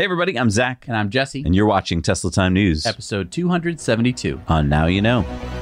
Hey, everybody, I'm Zach, And I'm Jesse, and you're watching Tesla Time News episode 272. on Now You Know.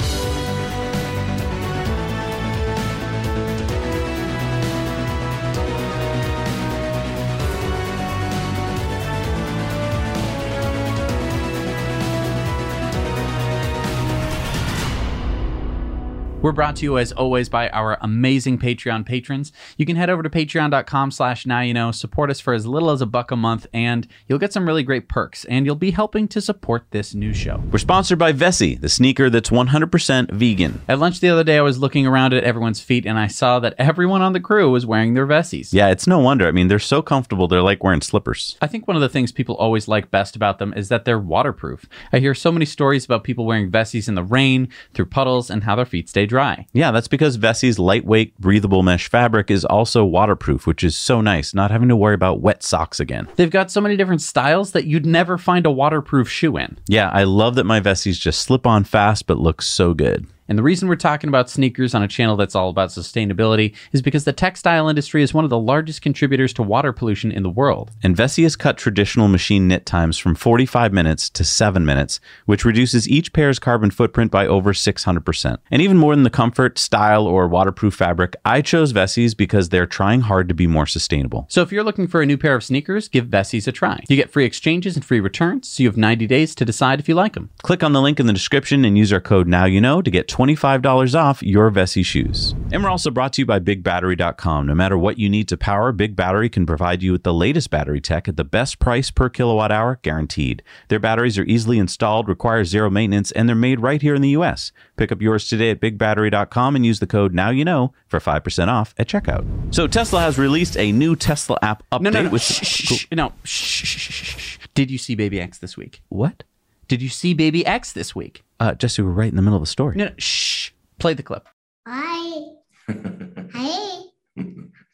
We're brought to you as always by our amazing Patreon patrons. You can head over to patreon.com slash now you know, support us for as little as a buck a month, and you'll get some really great perks, and you'll be helping to support this new show. We're sponsored by Vessi, the sneaker that's 100% vegan. At lunch the other day, I was looking around at everyone's feet, and I saw that everyone on the crew was wearing their Vessies. Yeah, it's no wonder. I mean, they're so comfortable, they're like wearing slippers. I think one of the things people always like best about them is that they're waterproof. I hear so many stories about people wearing Vessies in the rain, through puddles, and how their feet stay dry. Yeah, that's because Vessi's lightweight, breathable mesh fabric is also waterproof, which is so nice, not having to worry about wet socks again. They've got so many different styles that you'd never find a waterproof shoe in. Yeah, I love that my Vessis just slip on fast but look so good. And the reason we're talking about sneakers on a channel that's all about sustainability is because the textile industry is one of the largest contributors to water pollution in the world. And Vessi has cut traditional machine knit times from 45 minutes to 7 minutes, which reduces each pair's carbon footprint by over 600%. And even more than the comfort, style, or waterproof fabric, I chose Vessi's because they're trying hard to be more sustainable. So if you're looking for a new pair of sneakers, give Vessies a try. You get free exchanges and free returns, so you have 90 days to decide if you like them. Click on the link in the description and use our code NOWYOUKNOW to get $25 off your Vessi shoes. And we're also brought to you by BigBattery.com. No matter what you need to power, Big Battery can provide you with the latest battery tech at the best price per kilowatt hour guaranteed. Their batteries are easily installed, require zero maintenance, and they're made right here in the US. Pick up yours today at BigBattery.com and use the code NOWYOUKNOW for 5% off at checkout. So Tesla has released a new Tesla app update No, no, no. with Shh, shh, shh, no. Shh, shh, shh, shh. Did you see Baby X this week? What? Did you see Baby X this week? Uh, Jesse, we're right in the middle of the story. No, no. Shh. Play the clip. Hi. Hi.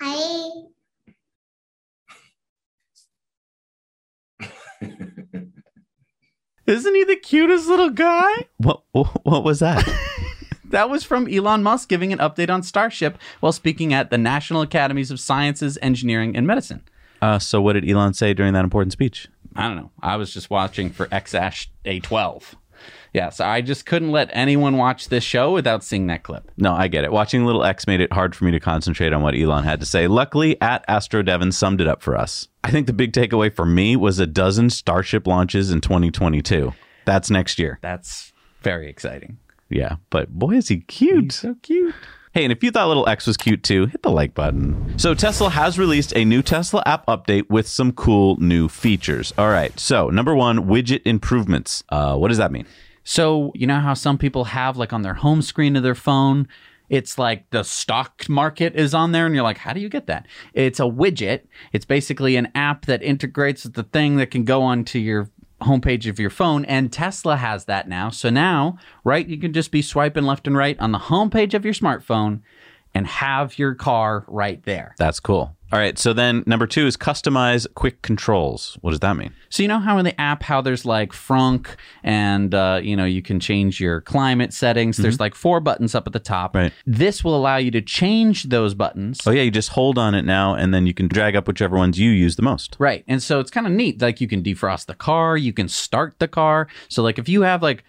Hi. Isn't he the cutest little guy? What, what was that? That was from Elon Musk giving an update on Starship while speaking at the National Academies of Sciences, Engineering, and Medicine. uh, so what did Elon say during that important speech? I don't know. I was just watching for XAsh A12. Yeah, so I just couldn't let anyone watch this show without seeing that clip. No, I get it. Watching Little X made it hard for me to concentrate on what Elon had to say. Luckily, at Astro Devon summed it up for us. I think the big takeaway for me was a dozen Starship launches in 2022. That's next year. That's very exciting. Yeah, but boy, is he cute. So cute. Hey, and if you thought Little X was cute too, hit the like button. So, Tesla has released a new Tesla app update with some cool new features. All right, so number one, widget improvements. Uh, what does that mean? So, you know how some people have, like, on their home screen of their phone, it's like the stock market is on there, and you're like, how do you get that? It's a widget. It's basically an app that integrates with the thing that can go onto your homepage of your phone, and Tesla has that now. So now, right, you can just be swiping left and right on the homepage of your smartphone and have your car right there. That's cool. All right, so then number two is customize quick controls. What does that mean? So you know how in the app how there's like frunk and uh, you know you can change your climate settings. There's like four buttons up at the top. Mm-hmm. Right. This will allow you to change those buttons. Oh yeah, you just hold on it now, and then you can drag up whichever ones you use the most. Right. And so it's kind of neat. Like you can defrost the car, you can start the car. So like if you have like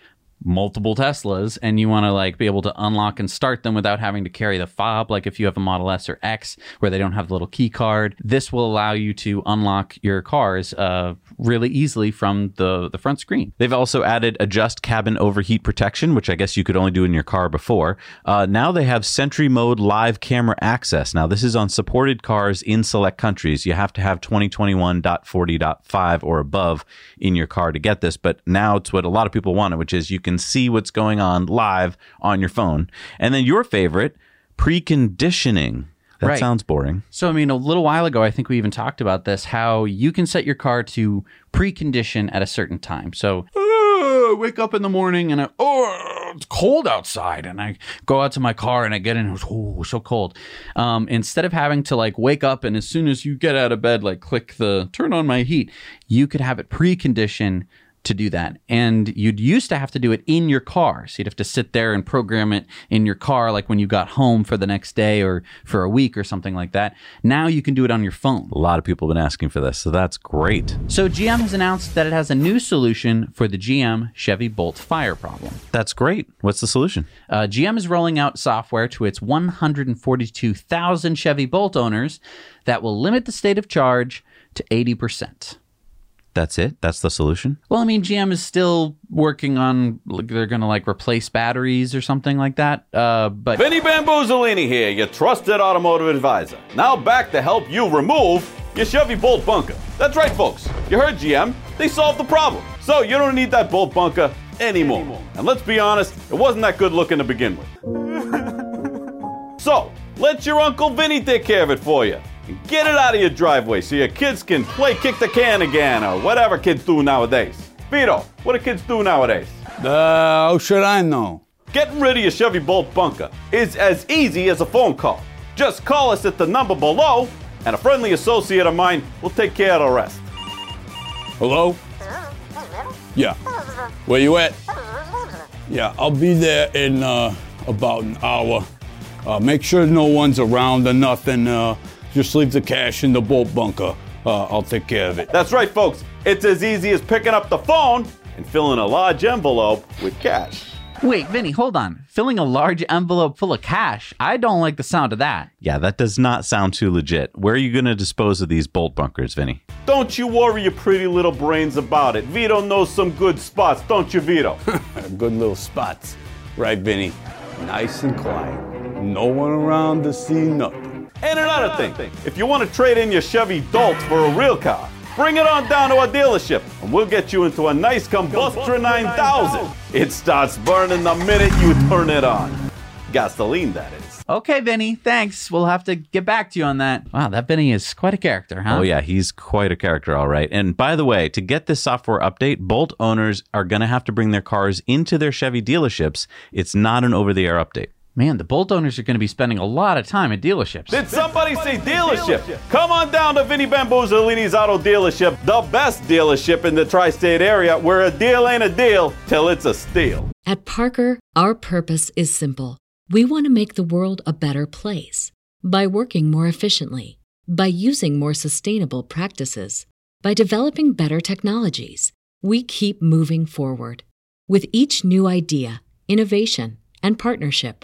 multiple Teslas and you want to like be able to unlock and start them without having to carry the fob like if you have a Model S or X where they don't have the little key card this will allow you to unlock your cars uh, really easily from the the front screen They've also added adjust cabin overheat protection, which I guess you could only do in your car before. Uh, now they have Sentry Mode live camera access. Now this is on supported cars in select countries. You have to have 2021.40.5 or above in your car to get this, but now it's what a lot of people wanted, which is you can see what's going on live on your phone. And then your favorite, preconditioning. That Right. sounds boring. So, I mean, a little while ago, I think we even talked about this how you can set your car to precondition at a certain time. So, "Oh, I wake up in the morning and I, oh, it's cold outside. And I go out to my car and I get in, and it's oh, so cold. Um, instead of having to like wake up and as soon as you get out of bed, like click the turn on my heat, you could have it precondition to do that. And you'd used to have to do it in your car. So you'd have to sit there and program it in your car, like when you got home for the next day or for a week or something like that. Now you can do it on your phone. A lot of people have been asking for this, so that's great. So GM has announced that it has a new solution for the GM Chevy Bolt fire problem. That's great. What's the solution? Uh, GM is rolling out software to its 142,000 Chevy Bolt owners that will limit the state of charge to 80%. That's it? That's the solution? Well, I mean, GM is still working on, like, they're going to like replace batteries or something like that. Uh, but Vinny Bamboozolini here, your trusted automotive advisor. Now back to help you remove your Chevy Bolt bunker. That's right, folks. You heard GM. They solved the problem. So you don't need that Bolt bunker anymore. And let's be honest, it wasn't that good looking to begin with. so, let your Uncle Vinny take care of it for you. And get it out of your driveway so your kids can play kick the can again or whatever kids do nowadays. Vito, what do kids do nowadays? Uh, how should I know? Getting rid of your Chevy Bolt bunker is as easy as a phone call. Just call us at the number below, and a friendly associate of mine will take care of the rest. Hello? Yeah. Where you at? Yeah, I'll be there in uh, about an hour. Uh, make sure no one's around or nothing. Uh, just leave the cash in the bolt bunker. Uh, I'll take care of it. That's right, folks. It's as easy as picking up the phone and filling a large envelope with cash. wait, Vinny, hold on. Filling a large envelope full of cash. I don't like the sound of that. Yeah, that does not sound too legit. Where are you going to dispose of these bolt bunkers, Vinny? Don't you worry your pretty little brains about it. Vito knows some good spots, don't you, Vito? Good little spots. Right, Vinny? Nice and quiet. No one around to see nothing. And another thing, if you want to trade in your Chevy Dolt for a real car, bring it on down to our dealership and we'll get you into a nice Combustra 9000. It starts burning the minute you turn it on. Gasoline, that is. Okay, Vinny, thanks. We'll have to get back to you on that. Wow, that Vinny is quite a character, huh? Oh, yeah, he's quite a character, all right. And by the way, to get this software update, Bolt owners are going to have to bring their cars into their Chevy dealerships. It's not an over the air update. Man, the Bolt owners are going to be spending a lot of time at dealerships. Did somebody say dealership? Come on down to Vinny Bamboozolini's Auto Dealership, the best dealership in the tri state area where a deal ain't a deal till it's a steal. At Parker, our purpose is simple. We want to make the world a better place by working more efficiently, by using more sustainable practices, by developing better technologies. We keep moving forward. With each new idea, innovation, and partnership,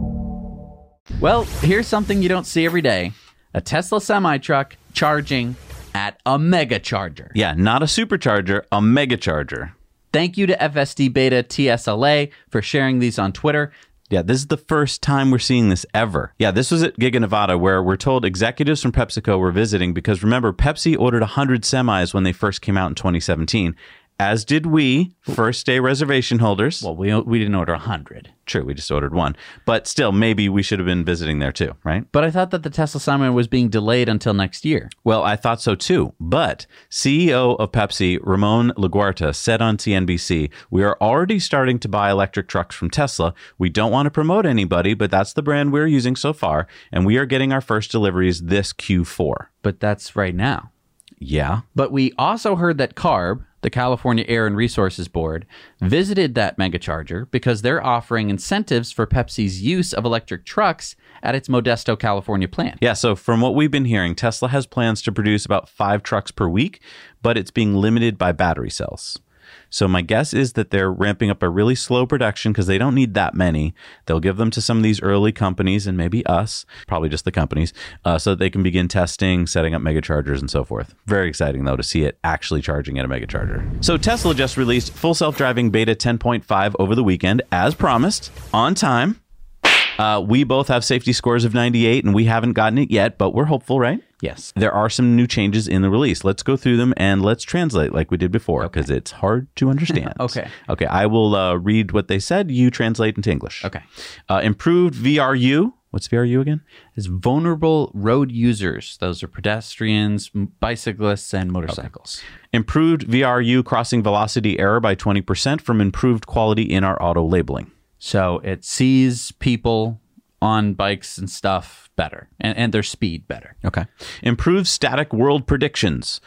Well, here's something you don't see every day a Tesla semi truck charging at a mega charger. Yeah, not a supercharger, a mega charger. Thank you to FSD Beta TSLA for sharing these on Twitter. Yeah, this is the first time we're seeing this ever. Yeah, this was at Giga Nevada where we're told executives from PepsiCo were visiting because remember, Pepsi ordered 100 semis when they first came out in 2017, as did we, first day reservation holders. Well, we, we didn't order 100. True, we just ordered one. But still, maybe we should have been visiting there too, right? But I thought that the Tesla Semi was being delayed until next year. Well, I thought so too. But CEO of Pepsi, Ramon Laguarta, said on CNBC, We are already starting to buy electric trucks from Tesla. We don't want to promote anybody, but that's the brand we're using so far. And we are getting our first deliveries this Q4. But that's right now. Yeah. But we also heard that CARB, the California Air and Resources Board, visited that megacharger because they're offering incentives for Pepsi's use of electric trucks at its Modesto, California plant. Yeah, so from what we've been hearing, Tesla has plans to produce about five trucks per week, but it's being limited by battery cells. So my guess is that they're ramping up a really slow production because they don't need that many. They'll give them to some of these early companies and maybe us, probably just the companies, uh, so that they can begin testing, setting up mega chargers and so forth. Very exciting though to see it actually charging at a mega charger. So Tesla just released full self-driving beta 10.5 over the weekend, as promised, on time. Uh, we both have safety scores of 98 and we haven't gotten it yet, but we're hopeful, right? Yes. There are some new changes in the release. Let's go through them and let's translate like we did before because it's hard to understand. Okay. Okay. I will uh, read what they said. You translate into English. Okay. Uh, improved VRU. What's VRU again? Is vulnerable road users. Those are pedestrians, bicyclists, and motorcycles. Improved VRU crossing velocity error by 20% from improved quality in our auto labeling. So it sees people on bikes and stuff better and, and their speed better. Okay. Improved static world predictions.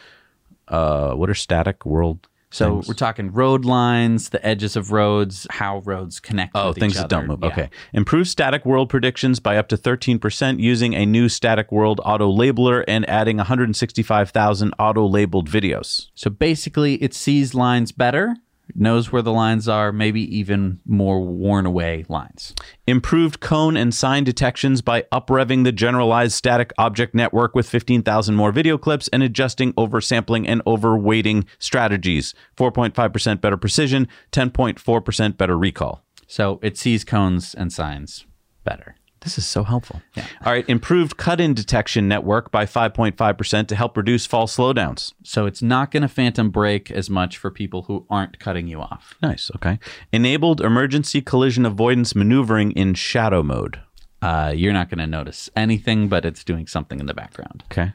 Uh, what are static world? So things? we're talking road lines, the edges of roads, how roads connect. Oh, things that don't move. Yeah. Okay. Improve static world predictions by up to 13% using a new static world auto labeler and adding 165,000 auto labeled videos. So basically, it sees lines better, knows where the lines are, maybe even more worn away lines. Improved cone and sign detections by uprevving the generalized static object network with 15,000 more video clips and adjusting oversampling and overweighting strategies. 4.5% better precision, 10.4% better recall. So it sees cones and signs better. This is so helpful. Yeah. All right. Improved cut in detection network by 5.5% to help reduce false slowdowns. So it's not going to phantom brake as much for people who aren't cutting you off. Nice. Okay. Enabled emergency collision avoidance maneuvering in shadow mode. Uh, you're not going to notice anything, but it's doing something in the background. Okay.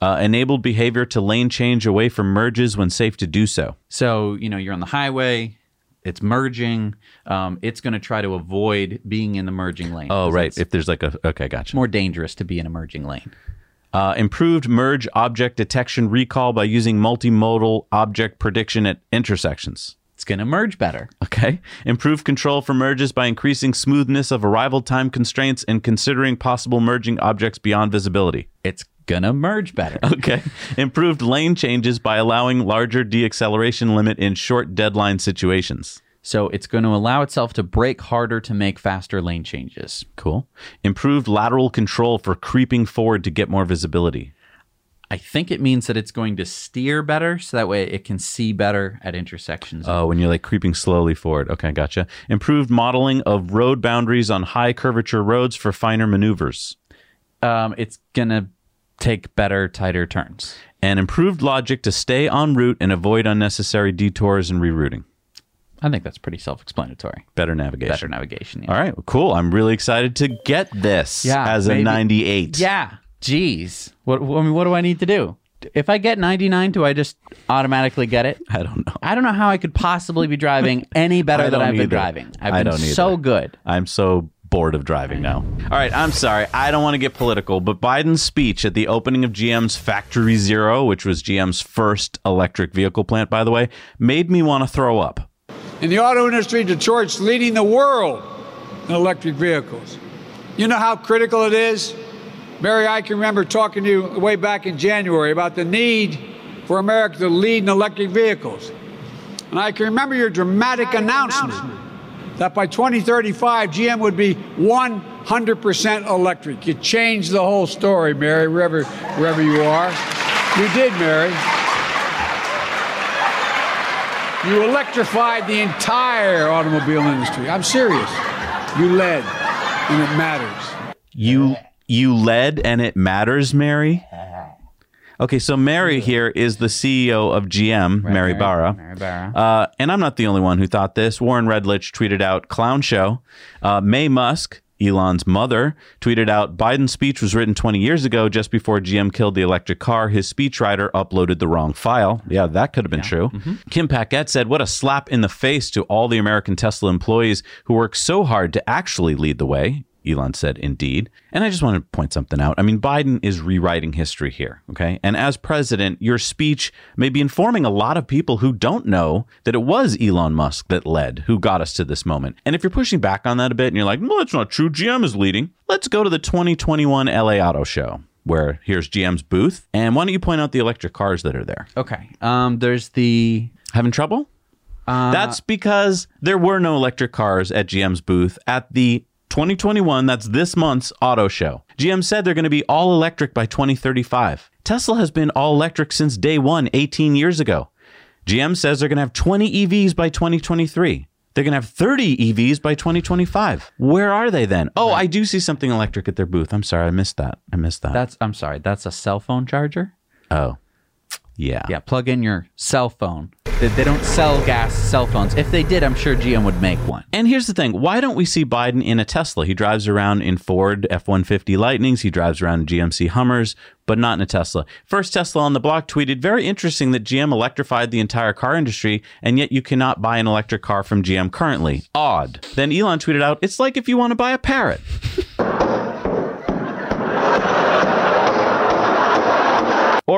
Uh, enabled behavior to lane change away from merges when safe to do so. So, you know, you're on the highway, it's merging. Um, it's going to try to avoid being in the merging lane. Oh, right. If there's like a. Okay, gotcha. more dangerous to be in a merging lane. Uh, improved merge object detection recall by using multimodal object prediction at intersections. It's going to merge better. Okay. Improved control for merges by increasing smoothness of arrival time constraints and considering possible merging objects beyond visibility. It's going to merge better. Okay. Improved lane changes by allowing larger deacceleration limit in short deadline situations. So it's going to allow itself to brake harder to make faster lane changes. Cool. Improved lateral control for creeping forward to get more visibility. I think it means that it's going to steer better so that way it can see better at intersections. Oh, when you're like creeping slowly forward. Okay, gotcha. Improved modeling of road boundaries on high curvature roads for finer maneuvers. um, it's going to take better, tighter turns. And improved logic to stay en route and avoid unnecessary detours and rerouting. I think that's pretty self explanatory. Better navigation. Better navigation. Yeah. All right, well, cool. I'm really excited to get this Yeah, as a 98. Yeah. Jeez. What, I mean, what do I need to do? If I get 99, do I just automatically get it? I don't know. I don't know how I could possibly be driving any better than I've been driving. I've I been so good. I'm so bored of driving now. All right, I'm sorry. I don't want to get political, but Biden's speech at the opening of GM's Factory Zero, which was GM's first electric vehicle plant, by the way, made me want to throw up. In the auto industry, Detroit's leading the world in electric vehicles. You know how critical it is? Mary, I can remember talking to you way back in January about the need for America to lead in electric vehicles. And I can remember your dramatic announcement that by 2035, GM would be 100% electric. You changed the whole story, Mary, wherever, wherever you are. You did, Mary. You electrified the entire automobile industry. I'm serious. You led, and it matters. You you led and it matters, Mary. Okay, so Mary here is the CEO of GM, Mary Barra. Mary Barra. Uh, and I'm not the only one who thought this. Warren Redlich tweeted out clown show. Uh, May Musk, Elon's mother, tweeted out Biden's speech was written 20 years ago, just before GM killed the electric car. His speechwriter uploaded the wrong file. Yeah, that could have been true. Kim Paquette said, What a slap in the face to all the American Tesla employees who work so hard to actually lead the way. Elon said, indeed. And I just want to point something out. I mean, Biden is rewriting history here, okay? And as president, your speech may be informing a lot of people who don't know that it was Elon Musk that led, who got us to this moment. And if you're pushing back on that a bit and you're like, well, that's not true, GM is leading, let's go to the 2021 LA Auto Show, where here's GM's booth. And why don't you point out the electric cars that are there? Okay. Um, there's the Having trouble? that's because there were no electric cars at GM's booth at the 2021, that's this month's auto show. GM said they're going to be all electric by 2035. Tesla has been all electric since day one, 18 years ago. GM says they're going to have 20 EVs by 2023. They're going to have 30 EVs by 2025. Where are they then? Oh, I do see something electric at their booth. I'm sorry, I missed that. I missed that. That's I'm sorry. That's a cell phone charger. oh, yeah. Yeah, plug in your cell phone. They, they don't sell gas cell phones. If they did, I'm sure GM would make one. And here's the thing why don't we see Biden in a Tesla? He drives around in Ford F 150 Lightnings, he drives around in GMC Hummers, but not in a Tesla. First Tesla on the block tweeted, Very interesting that GM electrified the entire car industry, and yet you cannot buy an electric car from GM currently. Odd. Then Elon tweeted out, It's like if you want to buy a parrot.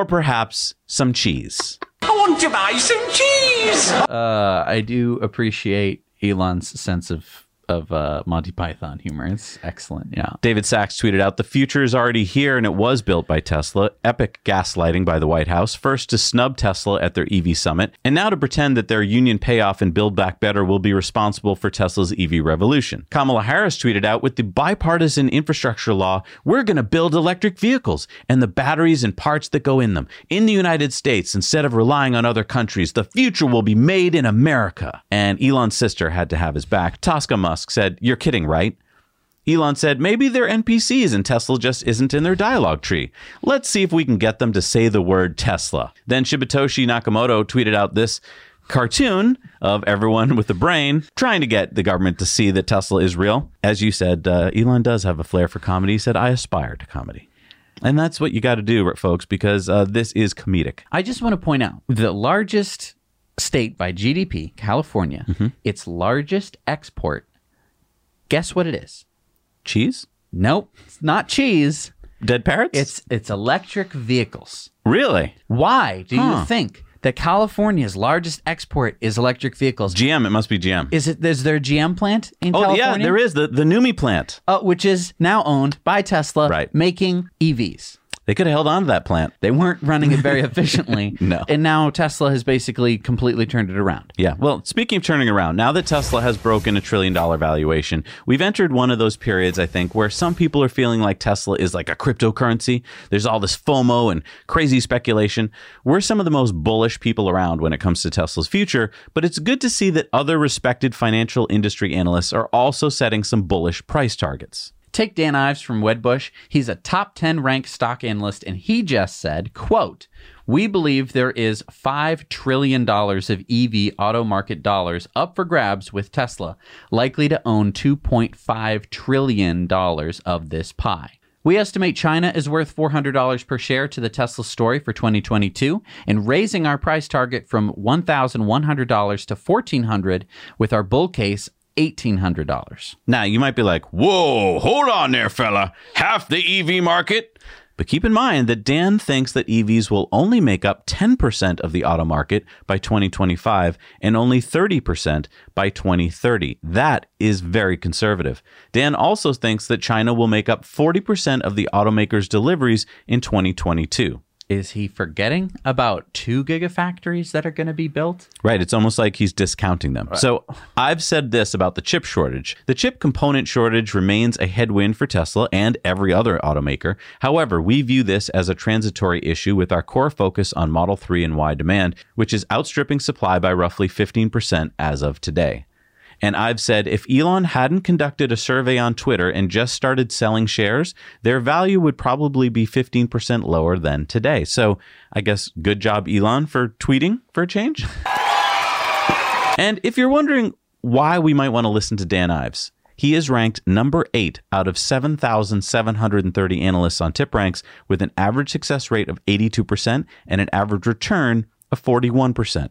or perhaps some cheese. I want to buy some cheese. Uh, I do appreciate Elon's sense of of uh, Monty Python humor. It's excellent. Yeah. David Sacks tweeted out The future is already here and it was built by Tesla. Epic gaslighting by the White House, first to snub Tesla at their EV summit, and now to pretend that their union payoff and Build Back Better will be responsible for Tesla's EV revolution. Kamala Harris tweeted out With the bipartisan infrastructure law, we're going to build electric vehicles and the batteries and parts that go in them in the United States instead of relying on other countries. The future will be made in America. And Elon's sister had to have his back. Tosca Musk said, You're kidding, right? Elon said maybe they're NPCs and Tesla just isn't in their dialogue tree. Let's see if we can get them to say the word Tesla. Then Shibatoshi Nakamoto tweeted out this cartoon of everyone with a brain trying to get the government to see that Tesla is real. As you said, uh, Elon does have a flair for comedy. He said, I aspire to comedy. And that's what you got to do, folks, because uh, this is comedic. I just want to point out the largest state by GDP, California, its largest export. Guess what it is? Cheese? Nope, it's not cheese. Dead parrots? It's it's electric vehicles. really Why do Huh. you think that California's largest export is electric vehicles? GM. It must be GM. is it is there a GM plant in California? oh, California? yeah, there is the, the NUMMI plant. Uh, which is now owned by Tesla, Right. making EVs. They could have held on to that plant. They weren't running it very efficiently. No. And now Tesla has basically completely turned it around. Yeah. Well, speaking of turning around, now that Tesla has broken a trillion dollar valuation, we've entered one of those periods, I think, where some people are feeling like Tesla is like a cryptocurrency. There's all this FOMO and crazy speculation. We're some of the most bullish people around when it comes to Tesla's future, but it's good to see that other respected financial industry analysts are also setting some bullish price targets. Take Dan Ives from Wedbush. He's a top 10 ranked stock analyst, and he just said, quote, we believe there is $5 trillion of EV auto market dollars up for grabs with Tesla, likely to own $2.5 trillion of this pie. We estimate China is worth $400 per share to the Tesla story for 2022 and raising our price target from $1,100 to 1,400 with our bull case $1,800. Now, you might be like, whoa, hold on there, fella. Half the EV market? But keep in mind that Dan thinks that EVs will only make up 10% of the auto market by 2025 and only 30% by 2030. That is very conservative. Dan also thinks that China will make up 40% of the automakers' deliveries in 2022. Is he forgetting about two gigafactories that are going to be built? Right. It's almost like he's discounting them. So I've said this about the chip shortage. The chip component shortage remains a headwind for Tesla and every other automaker. However, we view this as a transitory issue with our core focus on Model 3 and Y demand, which is outstripping supply by roughly 15% as of today. And I've said if Elon hadn't conducted a survey on Twitter and just started selling shares, their value would probably be 15% lower than today. So I guess good job, Elon, for tweeting for a change. and if you're wondering why we might want to listen to Dan Ives, he is ranked number eight out of 7,730 analysts on TipRanks with an average success rate of 82% and an average return of 41%.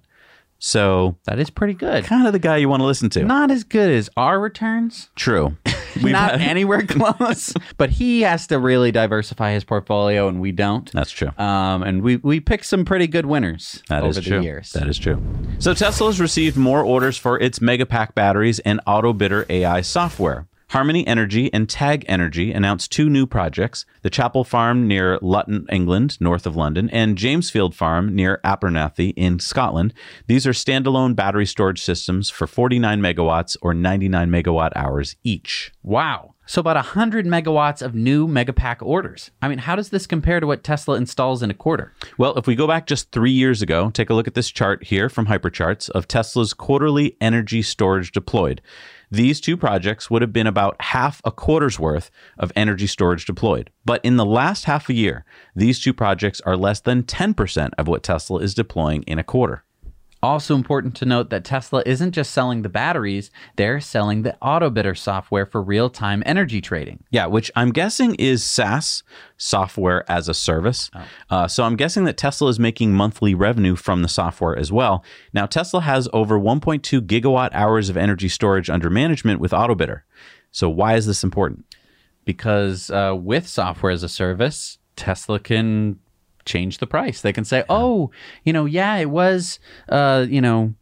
So That is pretty good. kind of the guy you want to listen to. Not as good as our returns. True. We've Not anywhere close. but he has to really diversify his portfolio, and we don't. That's true. Um, and we we picked some pretty good winners That over is true. the years. That is true. So Tesla has received more orders for its Megapack batteries and AutoBidder AI software. Harmony Energy and Tag Energy announced two new projects the Chapel Farm near Luton, England, north of London, and Jamesfield Farm near Abernethy in Scotland. These are standalone battery storage systems for 49 megawatts or 99 megawatt hours each. Wow. So about 100 megawatts of new Megapack orders. I mean, how does this compare to what Tesla installs in a quarter? Well, if we go back just three years ago, take a look at this chart here from Hypercharts of Tesla's quarterly energy storage deployed. These two projects would have been about half a quarter's worth of energy storage deployed. But in the last half a year, these two projects are less than 10% of what Tesla is deploying in a quarter. Also important to note that Tesla isn't just selling the batteries, they're selling the AutoBidder software for real-time energy trading. Yeah, which I'm guessing is SaaS, software as a service. Uh, so I'm guessing that Tesla is making monthly revenue from the software as well. Now, Tesla has over 1.2 gigawatt hours of energy storage under management with AutoBidder. So why is this important? Because uh, with software as a service, Tesla can change the price. They can say, "Oh, you know, yeah, it was, uh, you know,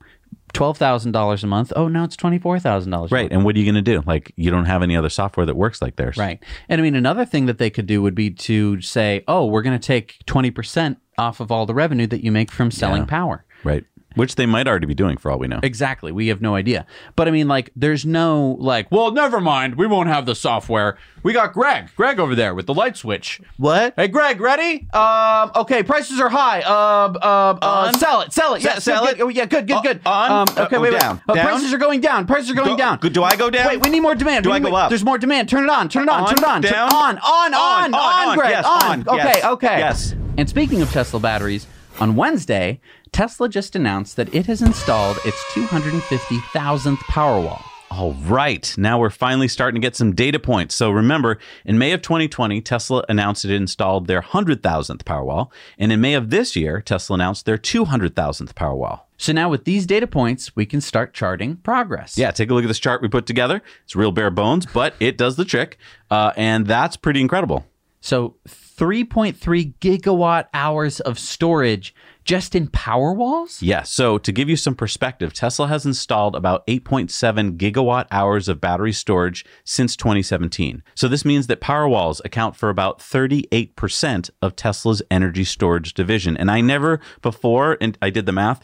twelve thousand dollars a month. Oh, now it's twenty four thousand dollars. Right. And what are you going to do? Like, you don't have any other software that works like theirs. Right. And I mean, another thing that they could do would be to say, "Oh, we're going to take twenty percent off of all the revenue that you make from selling Yeah. power." Right. Which they might already be doing for all we know. Exactly. We have no idea. But I mean, like, there's no, like, well, never mind. We won't have the software. We got Greg. Greg over there with the light switch. What? Hey, Greg, ready? Um, okay, prices are high. Um, um, uh, sell it, sell it. Yeah, sell good, it? good. Oh, yeah, good, good, O- good. on? Um, Uh, okay, oh, wait, wait. down. Uh, Down? Prices are going down. Prices are going Go- down. go- do I go down? Wait, we need more demand. Do We I go more- up? There's more demand. Turn it on. Turn it on. On, turn it on. Turn- down? on. On. On. On, On. on, Greg. yes, on. on, Okay. yes, Okay. yes. And speaking of Tesla batteries, on Wednesday, Tesla just announced that it has installed its 250,000th Powerwall. All right. Now we're finally starting to get some data points. So remember, in May of 2020, Tesla announced it installed their 100,000th Powerwall. And in May of this year, Tesla announced their 200,000th Powerwall. So now with these data points, we can start charting progress. Yeah, take a look at this chart we put together. It's real bare bones, but it does the trick. Uh, and that's pretty incredible. So 3.3 gigawatt hours of storage just in Powerwalls? Yeah. So to give you some perspective, Tesla has installed about 8.7 gigawatt hours of battery storage since 2017. So this means that Powerwalls account for about 38% of Tesla's energy storage division. And I never before, and I did the math,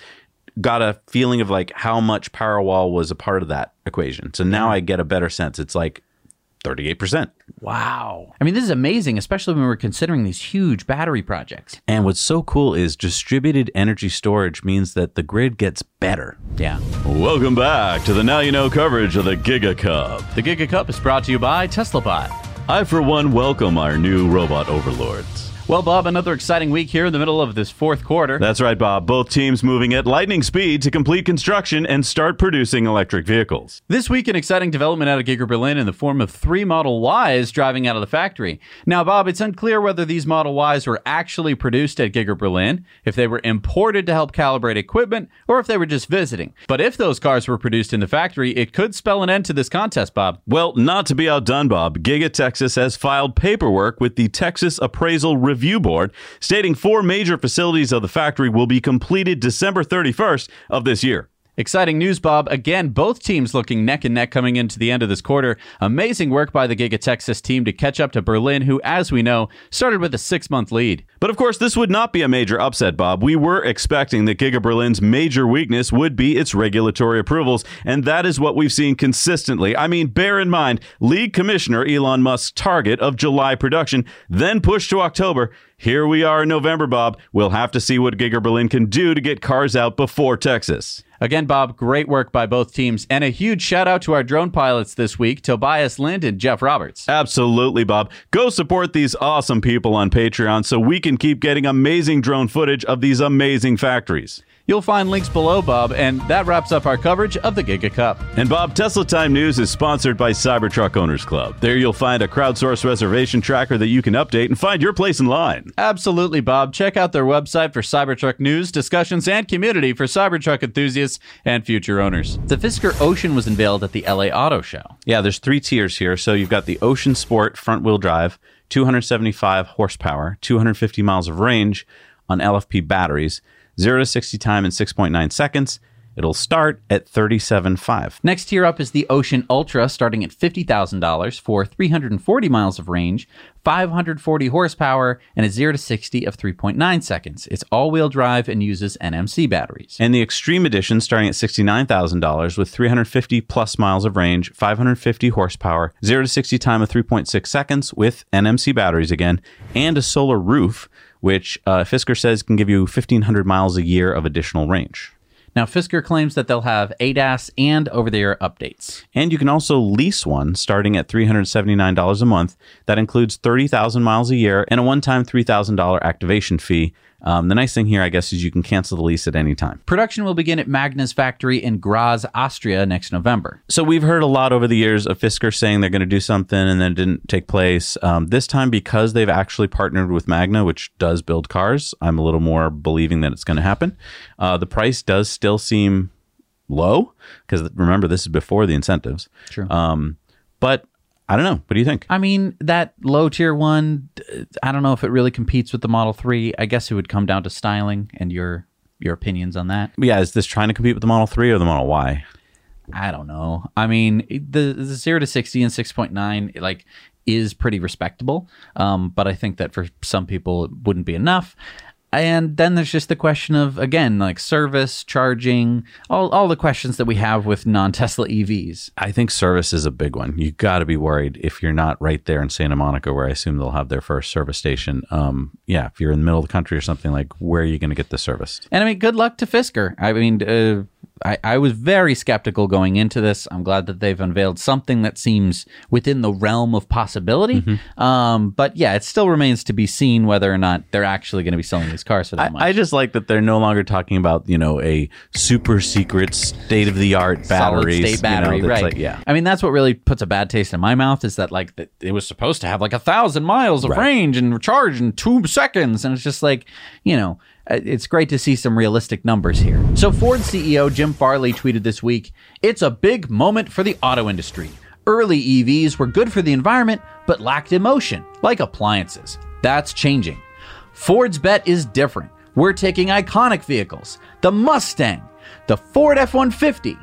got a feeling of like how much Powerwall was a part of that equation. So now I get a better sense. It's like 38%. Wow. I mean, this is amazing, especially when we're considering these huge battery projects. And what's so cool is distributed energy storage means that the grid gets better. Yeah. Welcome back to the Now You Know coverage of the Giga Cup. The Giga Cup is brought to you by TeslaBot. I, for one, welcome our new robot overlords. Well, Bob, another exciting week here in the middle of this fourth quarter. That's right, Bob. Both teams moving at lightning speed to complete construction and start producing electric vehicles. This week, an exciting development out of Giga Berlin in the form of three Model Ys driving out of the factory. Now, Bob, it's unclear whether these Model Ys were actually produced at Giga Berlin, if they were imported to help calibrate equipment, or if they were just visiting. But if those cars were produced in the factory, it could spell an end to this contest, Bob. Well, not to be outdone, Bob, Giga Texas has filed paperwork with the Texas Appraisal Review Board stating four major facilities of the factory will be completed December 31st of this year. Exciting news, Bob. Again, both teams looking neck and neck coming into the end of this quarter. Amazing work by the Giga Texas team to catch up to Berlin, who, as we know, started with a six month lead. But of course, this would not be a major upset, Bob. We were expecting that Giga Berlin's major weakness would be its regulatory approvals, and that is what we've seen consistently. I mean, bear in mind, league commissioner Elon Musk's target of July production, then pushed to October. Here we are in November, Bob. We'll have to see what Giga Berlin can do to get cars out before Texas. Again, Bob, great work by both teams. And a huge shout out to our drone pilots this week Tobias Lindh and Jeff Roberts. Absolutely, Bob. Go support these awesome people on Patreon so we can keep getting amazing drone footage of these amazing factories. You'll find links below, Bob, and that wraps up our coverage of the Giga Cup. And Bob, Tesla Time News is sponsored by Cybertruck Owners Club. There you'll find a crowdsourced reservation tracker that you can update and find your place in line. Absolutely, Bob. Check out their website for Cybertruck news, discussions, and community for Cybertruck enthusiasts and future owners. The Fisker Ocean was unveiled at the LA Auto Show. Yeah, there's three tiers here. So you've got the Ocean Sport front wheel drive, 275 horsepower, 250 miles of range on LFP batteries, 0 to 60 time in 6.9 seconds, It'll start at 37.5. Next tier up is the Ocean Ultra, starting at $50,000 for 340 miles of range, 540 horsepower, and a 0 to 60 of 3.9 seconds. It's all wheel drive and uses NMC batteries. And the Extreme Edition starting at $69,000 with 350 plus miles of range, 550 horsepower, 0 to 60 time of 3.6 seconds with NMC batteries again, and a solar roof, which uh, Fisker says can give you 1,500 miles a year of additional range. Now, Fisker claims that they'll have ADAS and over the air updates. And you can also lease one starting at $379 a month. That includes 30,000 miles a year and a one time $3,000 activation fee. Um, the nice thing here, I guess, is you can cancel the lease at any time. Production will begin at Magna's factory in Graz, Austria next November. So we've heard a lot over the years of Fisker saying they're going to do something and then it didn't take place. Um, this time, because they've actually partnered with Magna, which does build cars, I'm a little more believing that it's going to happen. Uh, the price does still seem low because remember, this is before the incentives. True. Um, but I don't know. What do you think? I mean, that low tier one, I don't know if it really competes with the Model 3. I guess it would come down to styling and your your opinions on that. Yeah, is this trying to compete with the Model 3 or the Model Y? I don't know. I mean, the the 0 to 60 and 6.9 like is pretty respectable. Um, but I think that for some people it wouldn't be enough. And then there's just the question of again, like service, charging, all all the questions that we have with non-Tesla EVs. I think service is a big one. You got to be worried if you're not right there in Santa Monica, where I assume they'll have their first service station. Um, yeah, if you're in the middle of the country or something, like where are you going to get the service And I mean, good luck to Fisker. I mean, uh, I, I was very skeptical going into this. I'm glad that they've unveiled something that seems within the realm of possibility. Um, but yeah, it still remains to be seen whether or not they're actually going to be selling these cars for that much. I, I just like that they're no longer talking about you know a super secret state of the art battery. State battery, you know, right? like- yeah, I mean, that's what really puts a bad taste in my mouth. Is that like that it was supposed to have like a thousand miles of Right. range and charge in two seconds, and it's just like you know. uh, It's great to see some realistic numbers here. So, Ford CEO Jim Farley tweeted this week It's a big moment for the auto industry. Early EVs were good for the environment, but lacked emotion, like appliances. That's changing. Ford's bet is different. We're taking iconic vehicles the Mustang, the Ford F 150,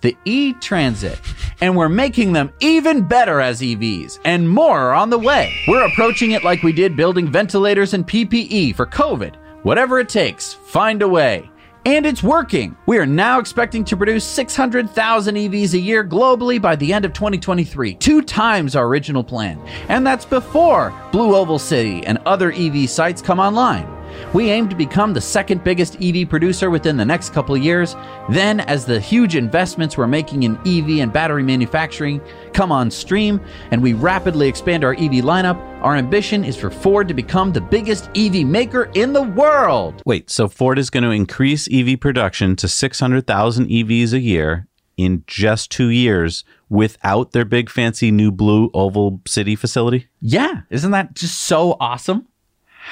the E Transit, and we're making them even better as EVs, and more are on the way. We're approaching it like we did building ventilators and PPE for COVID. Whatever it takes, find a way. And it's working. We are now expecting to produce 600,000 EVs a year globally by the end of 2023, two times our original plan. And that's before Blue Oval City and other EV sites come online. We aim to become the second biggest EV producer within the next couple of years. Then, as the huge investments we're making in EV and battery manufacturing come on stream and we rapidly expand our EV lineup, our ambition is for Ford to become the biggest EV maker in the world. Wait, so Ford is going to increase EV production to 600,000 EVs a year in just two years without their big fancy new blue oval city facility? Yeah, isn't that just so awesome?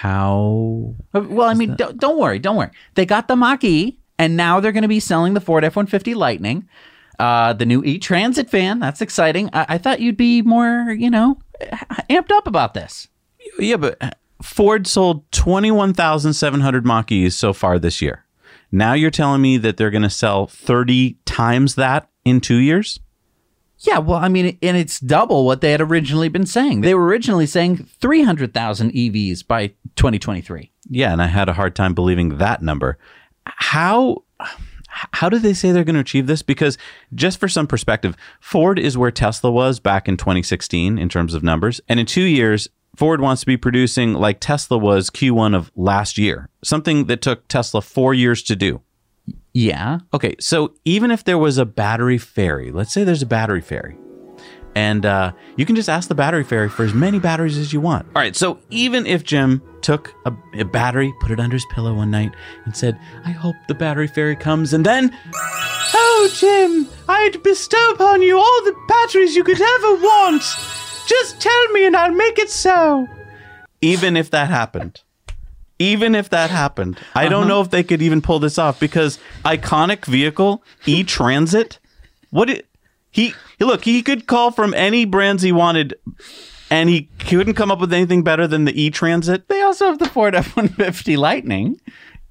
How? Uh, Well, I mean, don't, don't worry, don't worry. They got the Mach E, and now they're going to be selling the Ford F 150 Lightning, uh, the new E Transit van. That's exciting. I-, I thought you'd be more, you know, amped up about this. Yeah, but Ford sold 21,700 Mach-E's so far this year. Now you're telling me that they're going to sell 30 times that in two years? Yeah, well, I mean, and it's double what they had originally been saying. They were originally saying 300,000 EVs by 2023. Yeah, and I had a hard time believing that number. How how do they say they're going to achieve this? Because just for some perspective, Ford is where Tesla was back in 2016 in terms of numbers, and in 2 years Ford wants to be producing like Tesla was Q1 of last year, something that took Tesla 4 years to do. Yeah. Okay, so even if there was a battery fairy, let's say there's a battery fairy, and uh, you can just ask the battery fairy for as many batteries as you want. All right, so even if Jim took a, a battery, put it under his pillow one night, and said, I hope the battery fairy comes, and then, Oh, Jim, I'd bestow upon you all the batteries you could ever want. Just tell me and I'll make it so. Even if that happened even if that happened, I don't uh-huh. know if they could even pull this off because iconic vehicle e transit. What it he look he could call from any brands he wanted, and he couldn't come up with anything better than the e transit. They also have the Ford F 150 Lightning.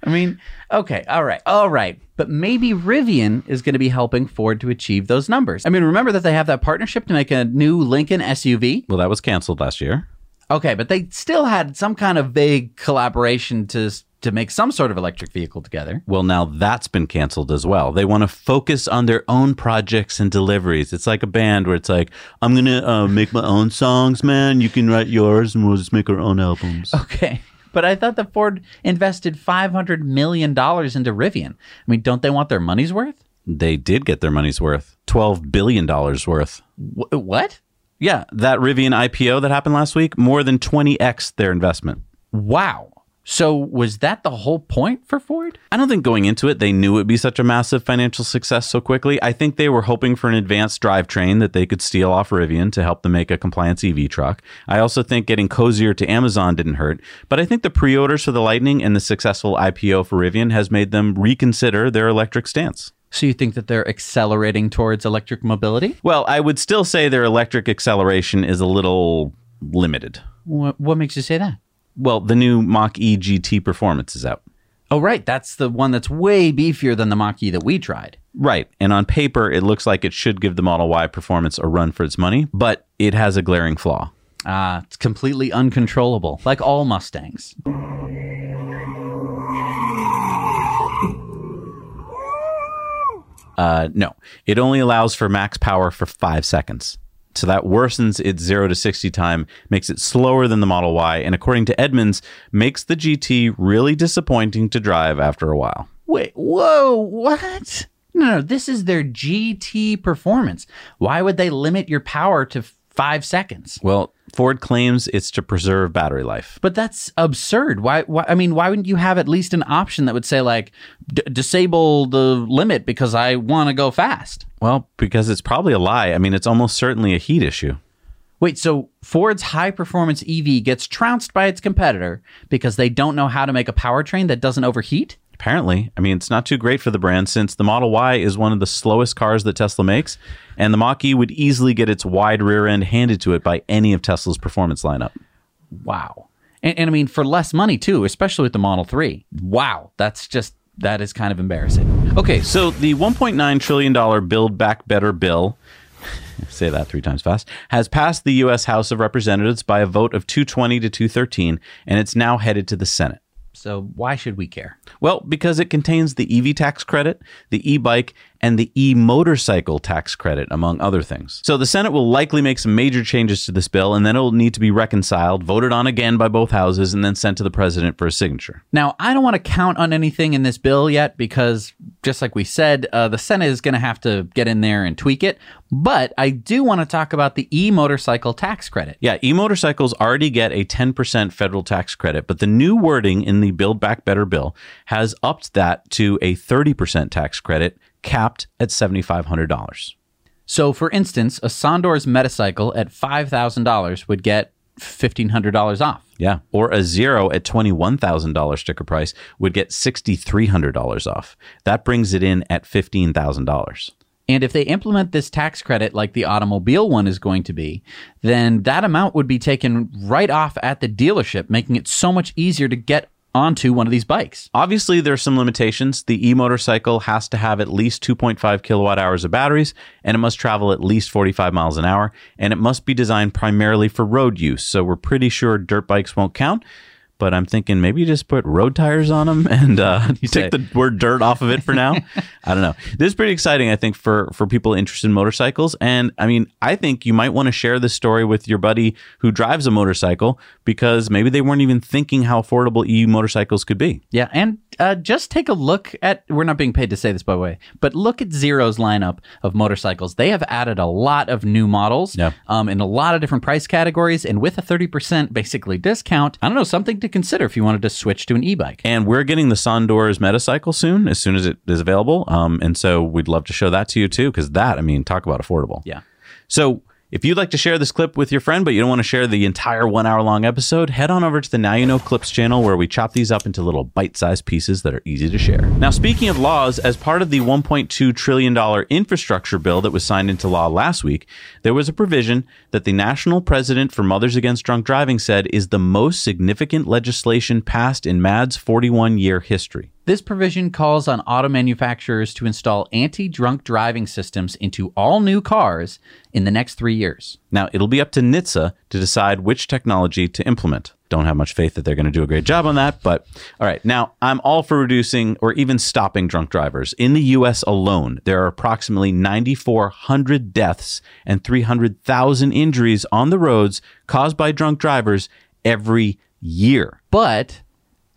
I mean, okay, all right, all right. But maybe Rivian is going to be helping Ford to achieve those numbers. I mean, remember that they have that partnership to make a new Lincoln SUV? Well, that was canceled last year. Okay, but they still had some kind of vague collaboration to to make some sort of electric vehicle together. Well, now that's been canceled as well. They want to focus on their own projects and deliveries. It's like a band where it's like, I'm going to uh, make my own songs, man. You can write yours and we'll just make our own albums. Okay. But I thought that Ford invested $500 million into Rivian. I mean, don't they want their money's worth? They did get their money's worth $12 billion worth. Wh- what? Yeah, that Rivian IPO that happened last week, more than 20x their investment. Wow. So was that the whole point for Ford? I don't think going into it they knew it would be such a massive financial success so quickly. I think they were hoping for an advanced drivetrain that they could steal off Rivian to help them make a compliance EV truck. I also think getting cozier to Amazon didn't hurt, but I think the pre-orders for the Lightning and the successful IPO for Rivian has made them reconsider their electric stance. So you think that they're accelerating towards electric mobility? Well, I would still say their electric acceleration is a little limited. What, what makes you say that? Well, the new Mach E GT Performance is out. Oh, right. That's the one that's way beefier than the Mach E that we tried. Right. And on paper, it looks like it should give the Model Y performance a run for its money, but it has a glaring flaw. Ah, it's completely uncontrollable, like all Mustangs. Uh, no, it only allows for max power for five seconds. So that worsens its 0 to 60 time, makes it slower than the Model Y, and according to Edmunds, makes the GT really disappointing to drive after a while. Wait, whoa, what? No, no, this is their GT performance. Why would they limit your power to five seconds? Well, Ford claims it's to preserve battery life. But that's absurd. Why, why? I mean, why wouldn't you have at least an option that would say like, D- disable the limit because I want to go fast? Well, because it's probably a lie. I mean, it's almost certainly a heat issue. Wait, so Ford's high performance EV gets trounced by its competitor because they don't know how to make a powertrain that doesn't overheat? Apparently, I mean, it's not too great for the brand since the Model Y is one of the slowest cars that Tesla makes, and the Mach E would easily get its wide rear end handed to it by any of Tesla's performance lineup. Wow. And, and I mean, for less money too, especially with the Model 3. Wow. That's just, that is kind of embarrassing. Okay, so the $1.9 trillion Build Back Better bill, say that three times fast, has passed the U.S. House of Representatives by a vote of 220 to 213, and it's now headed to the Senate. So why should we care? Well, because it contains the EV tax credit, the e bike, and the e motorcycle tax credit, among other things. So the Senate will likely make some major changes to this bill, and then it will need to be reconciled, voted on again by both houses, and then sent to the president for a signature. Now, I don't want to count on anything in this bill yet because, just like we said, uh, the Senate is going to have to get in there and tweak it. But I do want to talk about the e motorcycle tax credit. Yeah, e motorcycles already get a 10% federal tax credit, but the new wording in the Build Back Better bill has upped that to a 30% tax credit, capped at $7,500. So, for instance, a Sondors Metacycle at $5,000 would get $1,500 off. Yeah, or a zero at $21,000 sticker price would get $6,300 off. That brings it in at $15,000. And if they implement this tax credit like the automobile one is going to be, then that amount would be taken right off at the dealership, making it so much easier to get onto one of these bikes. Obviously, there are some limitations. The e motorcycle has to have at least 2.5 kilowatt hours of batteries, and it must travel at least 45 miles an hour, and it must be designed primarily for road use. So we're pretty sure dirt bikes won't count. But I'm thinking maybe you just put road tires on them and uh, you take the word dirt off of it for now. I don't know. This is pretty exciting, I think, for for people interested in motorcycles. And I mean, I think you might want to share this story with your buddy who drives a motorcycle because maybe they weren't even thinking how affordable e motorcycles could be. Yeah, and uh, just take a look at. We're not being paid to say this, by the way, but look at Zero's lineup of motorcycles. They have added a lot of new models Yeah. um, in a lot of different price categories, and with a 30% basically discount, I don't know, something to consider if you wanted to switch to an e bike. And we're getting the Sondors Metacycle soon, as soon as it is available. Um, and so we'd love to show that to you too, because that, I mean, talk about affordable. Yeah. So if you'd like to share this clip with your friend, but you don't want to share the entire one hour long episode, head on over to the Now You Know Clips channel where we chop these up into little bite sized pieces that are easy to share. Now, speaking of laws, as part of the $1.2 trillion infrastructure bill that was signed into law last week, there was a provision that the national president for Mothers Against Drunk Driving said is the most significant legislation passed in MADD's 41 year history. This provision calls on auto manufacturers to install anti drunk driving systems into all new cars in the next three years. Now, it'll be up to NHTSA to decide which technology to implement. Don't have much faith that they're going to do a great job on that, but all right. Now, I'm all for reducing or even stopping drunk drivers. In the US alone, there are approximately 9,400 deaths and 300,000 injuries on the roads caused by drunk drivers every year. But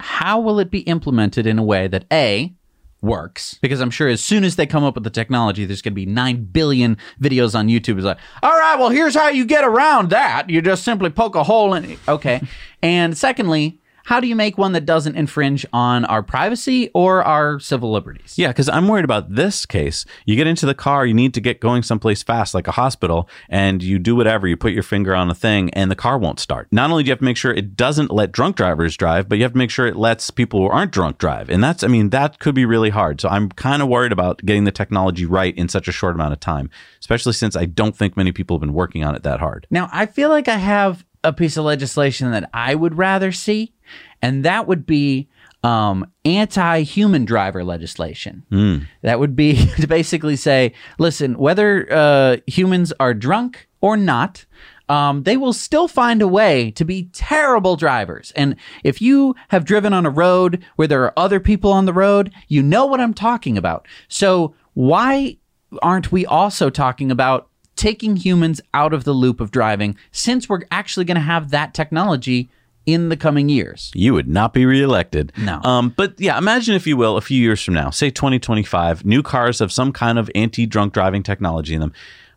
how will it be implemented in a way that A, works? Because I'm sure as soon as they come up with the technology, there's going to be 9 billion videos on YouTube. It's like, all right, well, here's how you get around that. You just simply poke a hole in it. Okay. and secondly, how do you make one that doesn't infringe on our privacy or our civil liberties? Yeah, because I'm worried about this case. You get into the car, you need to get going someplace fast, like a hospital, and you do whatever. You put your finger on a thing, and the car won't start. Not only do you have to make sure it doesn't let drunk drivers drive, but you have to make sure it lets people who aren't drunk drive. And that's, I mean, that could be really hard. So I'm kind of worried about getting the technology right in such a short amount of time, especially since I don't think many people have been working on it that hard. Now, I feel like I have a piece of legislation that I would rather see, and that would be um, anti human driver legislation. That would be to basically say, listen, whether uh, humans are drunk or not, um, they will still find a way to be terrible drivers. And if you have driven on a road where there are other people on the road, you know what I'm talking about. So, why aren't we also talking about taking humans out of the loop of driving since we're actually going to have that technology in the coming years? You would not be reelected. No. Um, but yeah, imagine if you will, a few years from now, say 2025, new cars have some kind of anti-drunk driving technology in them.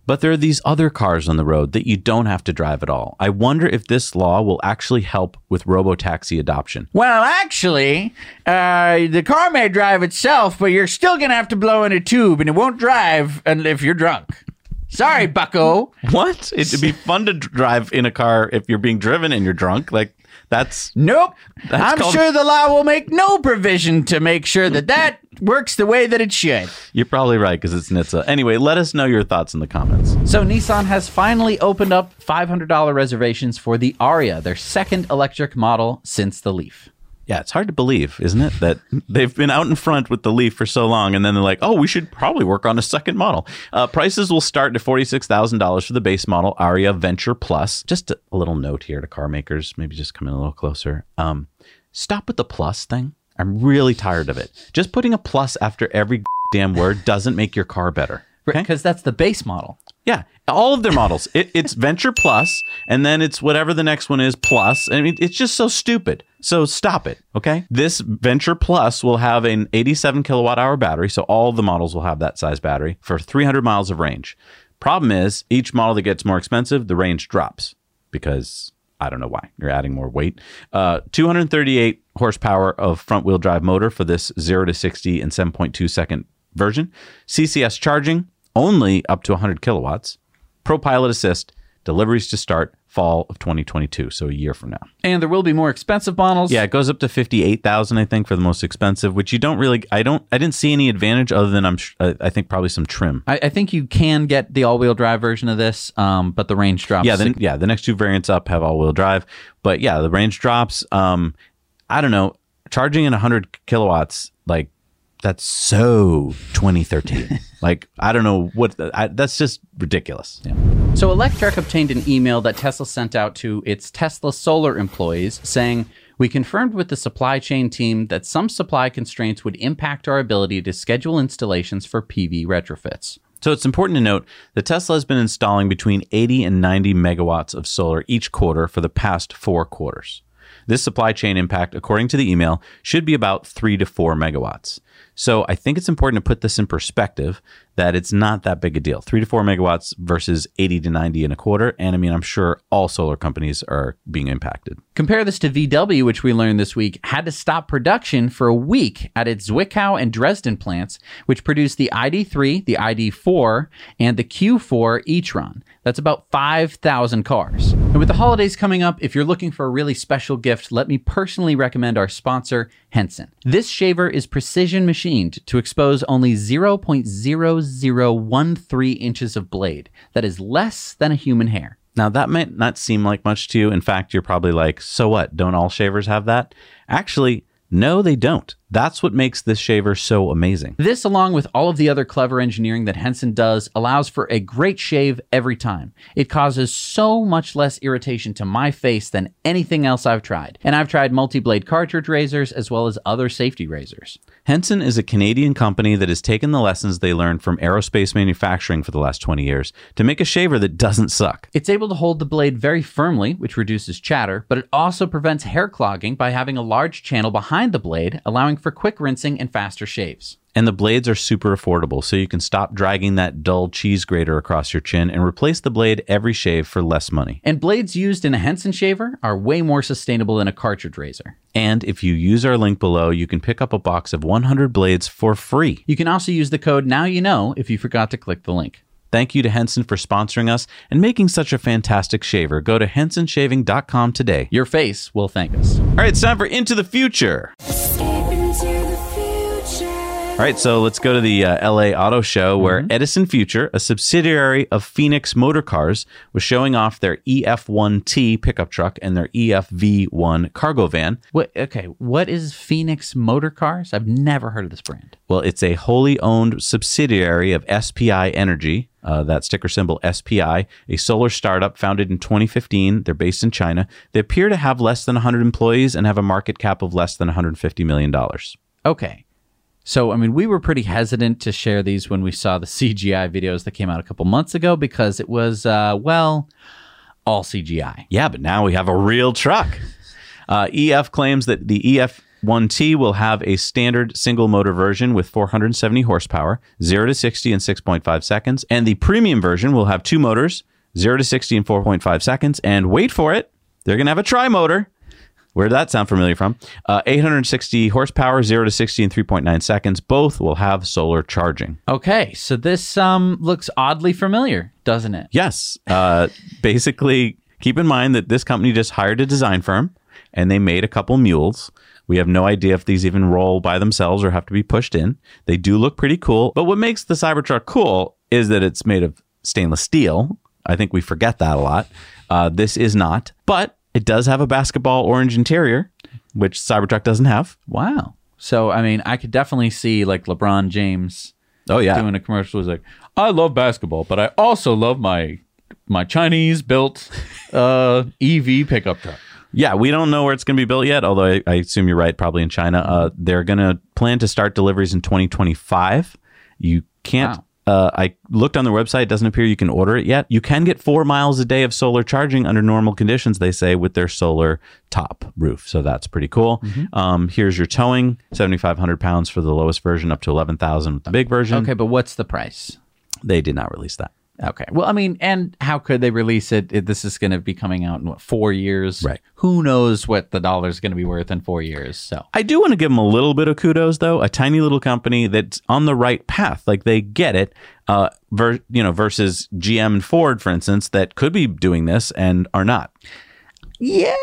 But there are these other cars on the road that you don't have to drive at all. I wonder if this law will actually help with robotaxi adoption. Well, actually, uh, the car may drive itself, but you're still going to have to blow in a tube and it won't drive if you're drunk. Sorry, bucko. What? It'd be fun to drive in a car if you're being driven and you're drunk. Like that's Nope. That's I'm called- sure the law will make no provision to make sure that that works the way that it should. you're probably right because it's NHTSA. Anyway, let us know your thoughts in the comments. So Nissan has finally opened up $500 reservations for the Ariya, their second electric model since the Leaf. Yeah, it's hard to believe, isn't it, that they've been out in front with the Leaf for so long, and then they're like, "Oh, we should probably work on a second model." Uh, prices will start at forty six thousand dollars for the base model Ariya Venture Plus. Just a, a little note here to car makers, maybe just come in a little closer. Um, stop with the plus thing. I'm really tired of it. Just putting a plus after every damn word doesn't make your car better. Okay? Because that's the base model. Yeah, all of their models. It, it's Venture Plus, and then it's whatever the next one is Plus. I mean, it's just so stupid. So stop it, okay? This Venture Plus will have an 87 kilowatt hour battery, so all the models will have that size battery for 300 miles of range. Problem is, each model that gets more expensive, the range drops because I don't know why. You're adding more weight. Uh, 238 horsepower of front wheel drive motor for this 0 to 60 in 7.2 second version. CCS charging only up to 100 kilowatts. Pro Pilot Assist, deliveries to start fall of 2022, so a year from now. And there will be more expensive models. Yeah, it goes up to 58,000 I think for the most expensive, which you don't really I don't I didn't see any advantage other than I'm sh- I think probably some trim. I, I think you can get the all-wheel drive version of this, um, but the range drops. Yeah, then yeah, the next two variants up have all-wheel drive, but yeah, the range drops um I don't know, charging in 100 kilowatts like that's so 2013. like I don't know what I, that's just ridiculous. So Electrek obtained an email that Tesla sent out to its Tesla solar employees saying, "We confirmed with the supply chain team that some supply constraints would impact our ability to schedule installations for PV retrofits." So it's important to note that Tesla has been installing between 80 and 90 megawatts of solar each quarter for the past four quarters. This supply chain impact, according to the email, should be about three to four megawatts. So I think it's important to put this in perspective that it's not that big a deal. Three to four megawatts versus 80 to 90 and a quarter. And I mean, I'm sure all solar companies are being impacted. Compare this to VW, which we learned this week had to stop production for a week at its Zwickau and Dresden plants, which produced the ID3, the ID4, and the Q4 e-tron. That's about 5,000 cars. And with the holidays coming up, if you're looking for a really special gift, let me personally recommend our sponsor, Henson. This shaver is precision machined to expose only 0.0013 inches of blade. That is less than a human hair. Now, that might not seem like much to you. In fact, you're probably like, so what? Don't all shavers have that? Actually, No, they don't. That's what makes this shaver so amazing. This, along with all of the other clever engineering that Henson does, allows for a great shave every time. It causes so much less irritation to my face than anything else I've tried. And I've tried multi blade cartridge razors as well as other safety razors. Henson is a Canadian company that has taken the lessons they learned from aerospace manufacturing for the last 20 years to make a shaver that doesn't suck. It's able to hold the blade very firmly, which reduces chatter, but it also prevents hair clogging by having a large channel behind the blade, allowing for quick rinsing and faster shaves. And the blades are super affordable, so you can stop dragging that dull cheese grater across your chin and replace the blade every shave for less money. And blades used in a Henson shaver are way more sustainable than a cartridge razor. And if you use our link below, you can pick up a box of 100 blades for free. You can also use the code Now You Know if you forgot to click the link. Thank you to Henson for sponsoring us and making such a fantastic shaver. Go to hensonshaving.com today. Your face will thank us. All right, it's time for Into the Future. All right, so let's go to the uh, LA Auto Show where Edison Future, a subsidiary of Phoenix Motor Cars, was showing off their EF1T pickup truck and their EFV1 cargo van. What? Okay, what is Phoenix Motor Cars? I've never heard of this brand. Well, it's a wholly owned subsidiary of SPI Energy. Uh, that sticker symbol SPI, a solar startup founded in 2015. They're based in China. They appear to have less than 100 employees and have a market cap of less than 150 million dollars. Okay. So, I mean, we were pretty hesitant to share these when we saw the CGI videos that came out a couple months ago because it was, uh, well, all CGI. Yeah, but now we have a real truck. Uh, EF claims that the EF1T will have a standard single motor version with 470 horsepower, 0 to 60 in 6.5 seconds, and the premium version will have two motors, 0 to 60 in 4.5 seconds, and wait for it, they're going to have a tri motor. Where did that sound familiar from? Uh, 860 horsepower, 0 to 60 in 3.9 seconds. Both will have solar charging. Okay, so this um looks oddly familiar, doesn't it? Yes. Uh, basically, keep in mind that this company just hired a design firm and they made a couple mules. We have no idea if these even roll by themselves or have to be pushed in. They do look pretty cool. But what makes the Cybertruck cool is that it's made of stainless steel. I think we forget that a lot. Uh, this is not, but it does have a basketball orange interior, which Cybertruck doesn't have. Wow. So, I mean, I could definitely see like LeBron James Oh, yeah. doing a commercial. He's like, I love basketball, but I also love my my Chinese built uh, EV pickup truck. Yeah, we don't know where it's going to be built yet, although I, I assume you're right, probably in China. Uh, they're going to plan to start deliveries in 2025. You can't. Wow. Uh, I looked on their website. It doesn't appear you can order it yet. You can get four miles a day of solar charging under normal conditions, they say, with their solar top roof. So that's pretty cool. Um, here's your towing 7,500 pounds for the lowest version, up to 11,000 with the big version. Okay, but what's the price? They did not release that. Okay. Well, I mean, and how could they release it? It- This is going to be coming out in what four years? Right. Who knows what the dollar's going to be worth in four years? So I do want to give them a little bit of kudos, though. A tiny little company that's on the right path, like they get it. Uh, ver- you know, versus GM and Ford, for instance, that could be doing this and are not. yeah,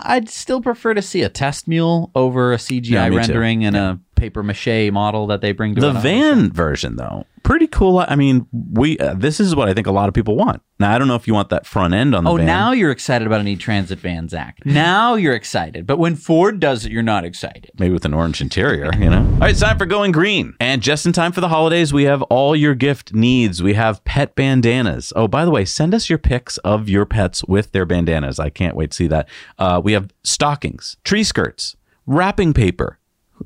I'd still prefer to see a test mule over a CGI Yeah, rendering and a paper mache model that they bring to The van version, though, pretty cool. I mean, we uh, this is what I think a lot of people want. Now, I don't know if you want that front end on the Oh, van. now you're excited about an e-transit van, Zach. Now you're excited. But when Ford does it, you're not excited. maybe with an orange interior, you know. All right, it's time for going green. And just in time for the holidays, we have all your gift needs. We have pet bandanas. Oh, by the way, send us your pics of your pets with their bandanas. I can't wait to see that. Uh, we have stockings, tree skirts, wrapping paper.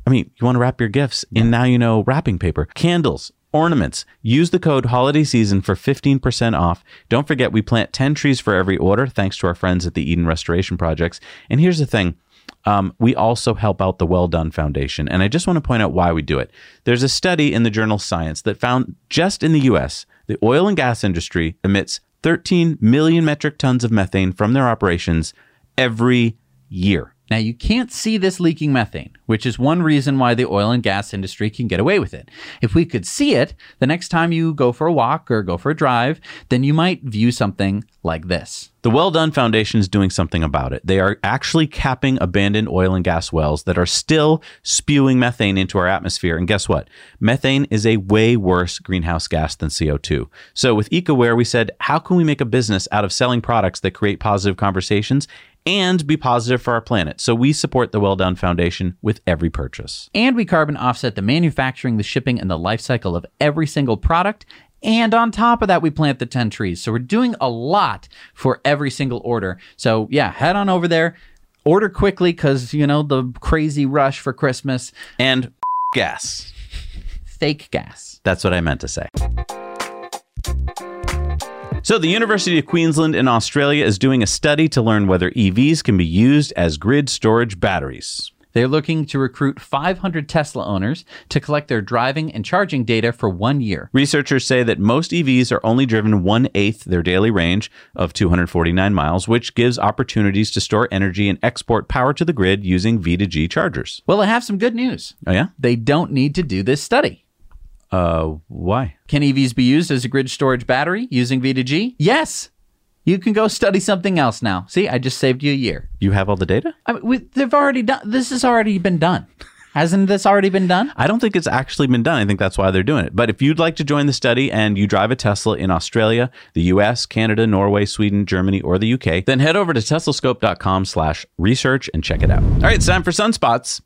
I mean, you want to wrap your gifts in now you know wrapping paper, candles, ornaments. Use the code holiday season for 15% off. Don't forget we plant 10 trees for every order thanks to our friends at the Eden Restoration Projects. And here's the thing. Um, we also help out the Well Done Foundation. And I just want to point out why we do it. There's a study in the journal Science that found just in the US, the oil and gas industry emits 13 million metric tons of methane from their operations every year. Now, you can't see this leaking methane, which is one reason why the oil and gas industry can get away with it. If we could see it, the next time you go for a walk or go for a drive, then you might view something like this. The Well Done Foundation is doing something about it. They are actually capping abandoned oil and gas wells that are still spewing methane into our atmosphere. And guess what? Methane is a way worse greenhouse gas than CO2. So with Ecowear, we said, how can we make a business out of selling products that create positive conversations and be positive for our planet. So we support the Well Done Foundation with every purchase. And we carbon offset the manufacturing, the shipping, and the life cycle of every single product. And on top of that, we plant the 10 trees. So we're doing a lot for every single order. So yeah, head on over there. Order quickly because, you know, the crazy rush for Christmas. And gas. Fake gas. That's what I meant to say. So, the University of Queensland in Australia is doing a study to learn whether EVs can be used as grid storage batteries. They're looking to recruit 500 Tesla owners to collect their driving and charging data for one year. Researchers say that most EVs are only driven one eighth their daily range of 249 miles, which gives opportunities to store energy and export power to the grid using V2G chargers. Well, I have some good news. Oh, yeah? They don't need to do this study. Uh, why? Can EVs be used as a grid storage battery using V2G? Yes. You can go study something else now. See, I just saved you a year. You have all the data? I mean, we, they've already done. This has already been done. Hasn't this already been done? I don't think it's actually been done. I think that's why they're doing it. But if you'd like to join the study and you drive a Tesla in Australia, the US, Canada, Norway, Sweden, Germany, or the UK, then head over to teslascope.com slash research and check it out. All right, it's time for sunspots.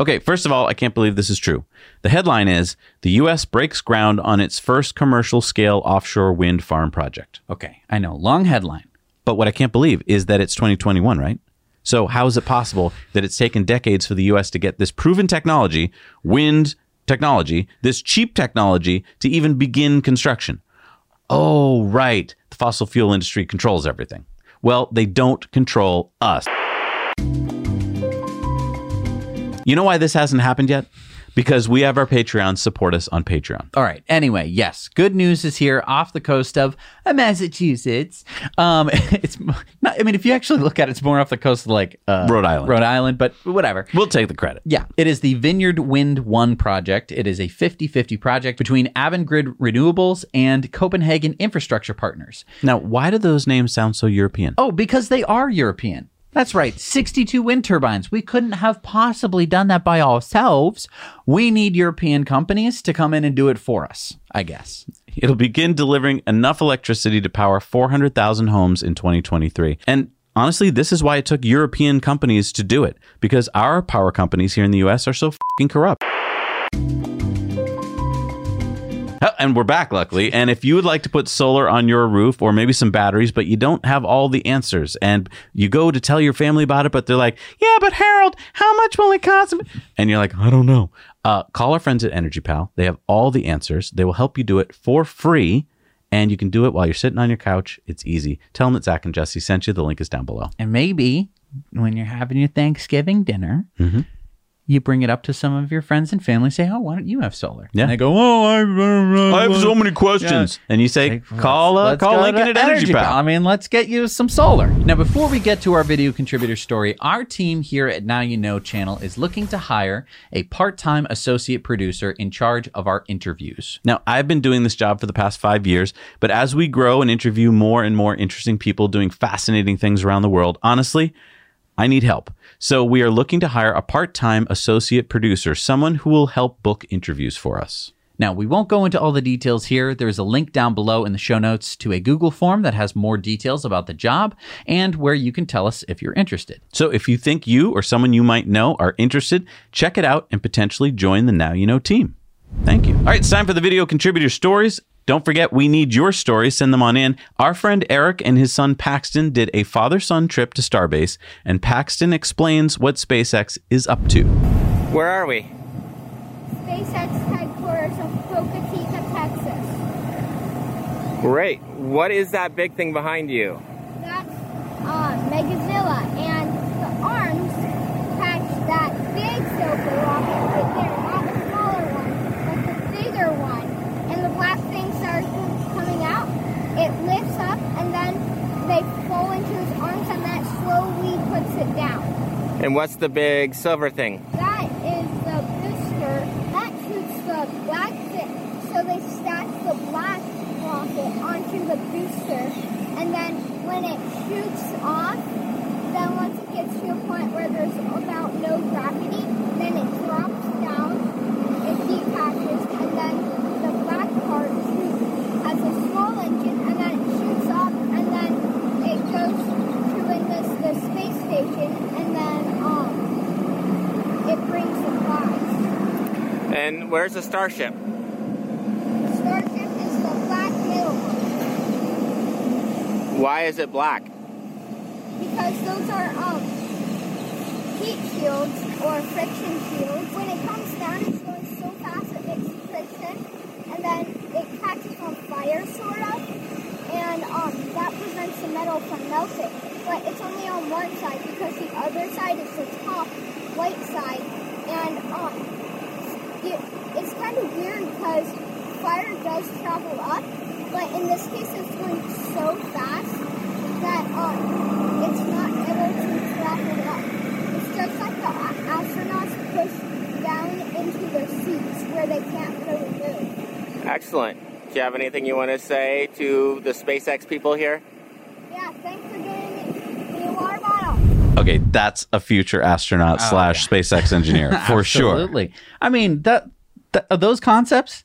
Okay, first of all, I can't believe this is true. The headline is The U.S. breaks ground on its first commercial scale offshore wind farm project. Okay, I know. Long headline. But what I can't believe is that it's 2021, right? So, how is it possible that it's taken decades for the U.S. to get this proven technology, wind technology, this cheap technology, to even begin construction? Oh, right. The fossil fuel industry controls everything. Well, they don't control us. You know why this hasn't happened yet? Because we have our Patreon. Support us on Patreon. All right. Anyway, yes, good news is here off the coast of uh, Massachusetts. Um, it's not, I mean, if you actually look at it, it's more off the coast of like uh, Rhode Island. Rhode Island, but whatever. We'll take the credit. Yeah, it is the Vineyard Wind 1 project. It is a 50 50 project between Avangrid Renewables and Copenhagen Infrastructure Partners. Now, why do those names sound so European? Oh, because they are European. That's right, 62 wind turbines. We couldn't have possibly done that by ourselves. We need European companies to come in and do it for us, I guess. It'll begin delivering enough electricity to power 400,000 homes in 2023. And honestly, this is why it took European companies to do it, because our power companies here in the US are so fucking corrupt. And we're back, luckily. And if you would like to put solar on your roof or maybe some batteries, but you don't have all the answers, and you go to tell your family about it, but they're like, yeah, but Harold, how much will it cost? And you're like, I don't know. Uh, call our friends at Energy Pal. They have all the answers. They will help you do it for free, and you can do it while you're sitting on your couch. It's easy. Tell them that Zach and Jesse sent you. The link is down below. And maybe when you're having your Thanksgiving dinner, Mm-hmm. You bring it up to some of your friends and family. Say, "Oh, why don't you have solar?" Yeah. And they go, "Oh, I, I have so many questions. And you say, call, uh, call Lincoln at Energy Pal. I mean, let's get you some solar. Now, before we get to our video contributor story, our team here at Now You Know channel is looking to hire a part-time associate producer in charge of our interviews. Now, I've been doing this job for the past five years, but as we grow and interview more and more interesting people doing fascinating things around the world, honestly, I need help. So we are looking to hire a part time associate producer, someone who will help book interviews for us. Now, we won't go into all the details here. There's a link down below in the show notes to a Google form that has more details about the job and where you can tell us if you're interested. So if you think you or someone you might know are interested, check it out and potentially join the Now You Know team. Thank you. All right, it's time for the video contributor stories. Don't forget, we need your stories. Send them on in. Our friend Eric and his son Paxton did a father son trip to Starbase, and Paxton explains what SpaceX is up to. Where are we? SpaceX headquarters of Boca Chica, Texas. Great. What is that big thing behind you? That's uh, Mechazilla, and the arms catch that big silver rocket right there, not the smaller one, but the bigger one. And the black thing starts coming out. It lifts up, and then they fall into his arms, and that slowly puts it down. And what's the big silver thing? That is the booster. That shoots the black thing. So they stack the black rocket onto the booster. And then when it shoots off, then once it gets to a point where there's about no gravity, then it drops down, it detaches, and then the black part shoots, Lincoln, and then it shoots up, and then it goes to in the, the space station, and then um, it brings supplies. And where's the starship? The starship is the black middle one. Why is it black? Because those are um, heat shields or friction shields. When it comes down, it's going so fast it makes friction, and then it catches on fire, sort of, and um that prevents the metal from melting. But it's only on one side because the other side is the top white side, and um it, it's kind of weird because fire does travel up, but in this case it's going so fast that um, it's not able to travel up. It's just like the astronauts push down into their seats where they can't really move. Excellent. Do you have anything you want to say to the SpaceX people here? Yeah, thanks for getting me a water bottle. Okay, that's a future astronaut Oh, slash SpaceX engineer for sure. Absolutely. I mean that, that those concepts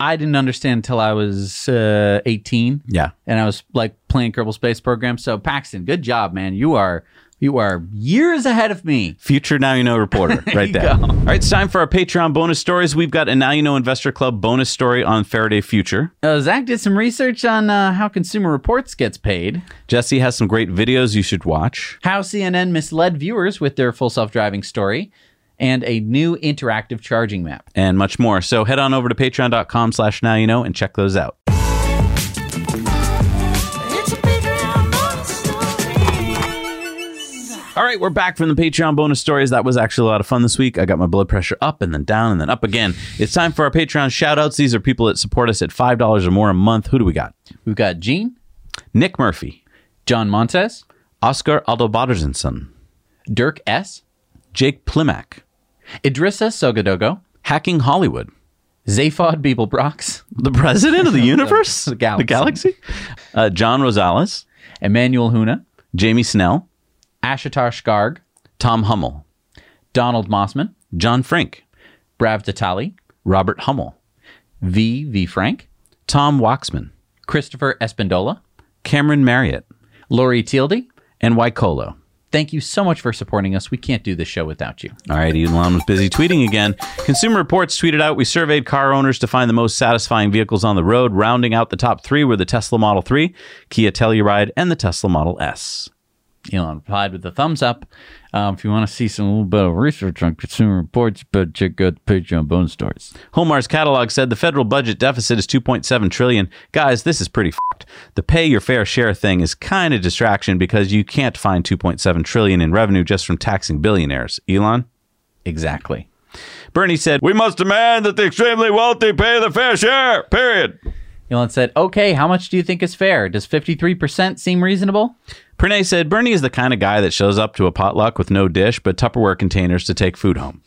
I didn't understand until I was uh, 18. Yeah. and I was like playing Kerbal Space Program. So Paxton, good job, man. You are you are years ahead of me. Future Now You Know reporter right there. go. All right, it's time for our Patreon bonus stories. We've got a Now You Know Investor Club bonus story on Faraday Future. Uh, Zach did some research on uh, how Consumer Reports gets paid, Jesse has some great videos you should watch. how CNN misled viewers with their full self-driving story, and a new interactive charging map. and much more. So head on over to patreon.com slash now you know and check those out. All right, we're back from the Patreon bonus stories. That was actually a lot of fun this week. I got my blood pressure up and then down and then up again. It's time for our Patreon shout outs. These are people that support us at $5 or more a month. Who do we got? We've got Gene, Nick Murphy, John Montes, Oscar Aldo Aldobadersenson, Dirk S, Jake Plimack, Idrissa Sogadogo, Hacking Hollywood, Zaphod Beeblebrox, the president of the universe, The galaxy. the galaxy, uh, John Rosales, Emmanuel Huna, Jamie Snell, Ashitar Skarg, Tom Hummel, Donald Mossman, John Frank, Brav Datali, Robert Hummel, V. V. Frank, Tom Waxman, Christopher Espendola, Cameron Marriott, Lori Tieldy. and Waikolo. Thank you so much for supporting us. We can't do this show without you. All right, Elon was busy tweeting again. Consumer Reports tweeted out We surveyed car owners to find the most satisfying vehicles on the road. Rounding out the top three were the Tesla Model 3, Kia Telluride, and the Tesla Model S. Elon replied with a thumbs up. Um, if you want to see some little bit of research on Consumer Reports, but check out the Patreon bonus stories. Homar's catalog said the federal budget deficit is 2.7 trillion. Guys, this is pretty fucked. The pay your fair share thing is kind of distraction because you can't find 2.7 trillion in revenue just from taxing billionaires. Elon? Exactly. Bernie said, "We must demand that the extremely wealthy pay the fair share." Period. Elon said, okay, how much do you think is fair? Does 53% seem reasonable? Pranay said, "Bernie is the kind of guy that shows up to a potluck with no dish but Tupperware containers to take food home."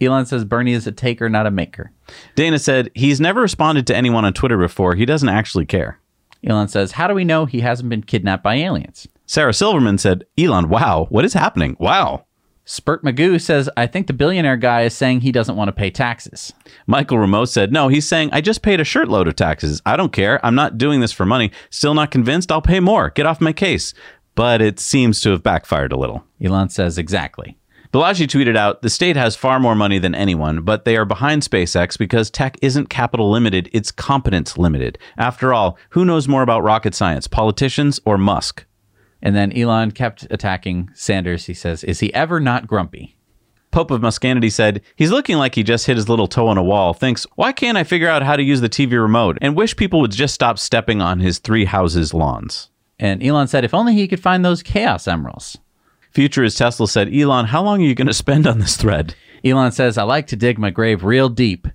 Elon says Bernie is a taker, not a maker. Dana said, "He's never responded to anyone on Twitter before. He doesn't actually care." Elon says, how do we know he hasn't been kidnapped by aliens? Sarah Silverman said, "Elon, wow, what is happening? Wow." Spurt Magoo says, I think the billionaire guy is saying he doesn't want to pay taxes. Michael Rameau said, No, he's saying, I just paid a shirtload of taxes. I don't care. I'm not doing this for money. Still not convinced. I'll pay more. Get off my case. But it seems to have backfired a little. Elon says, exactly. Balaji tweeted out, The state has far more money than anyone, but they are behind SpaceX because tech isn't capital limited, it's competence limited. After all, who knows more about rocket science, politicians or Musk? And then Elon kept attacking Sanders. He says, Is he ever not grumpy? Pope of Muscanity said, He's looking like he just hit his little toe on a wall, thinks, Why can't I figure out how to use the TV remote? And wish people would just stop stepping on his three houses' lawns. And Elon said, If only he could find those chaos emeralds. Futurist Tesla said, Elon, how long are you going to spend on this thread? Elon says, I like to dig my grave real deep.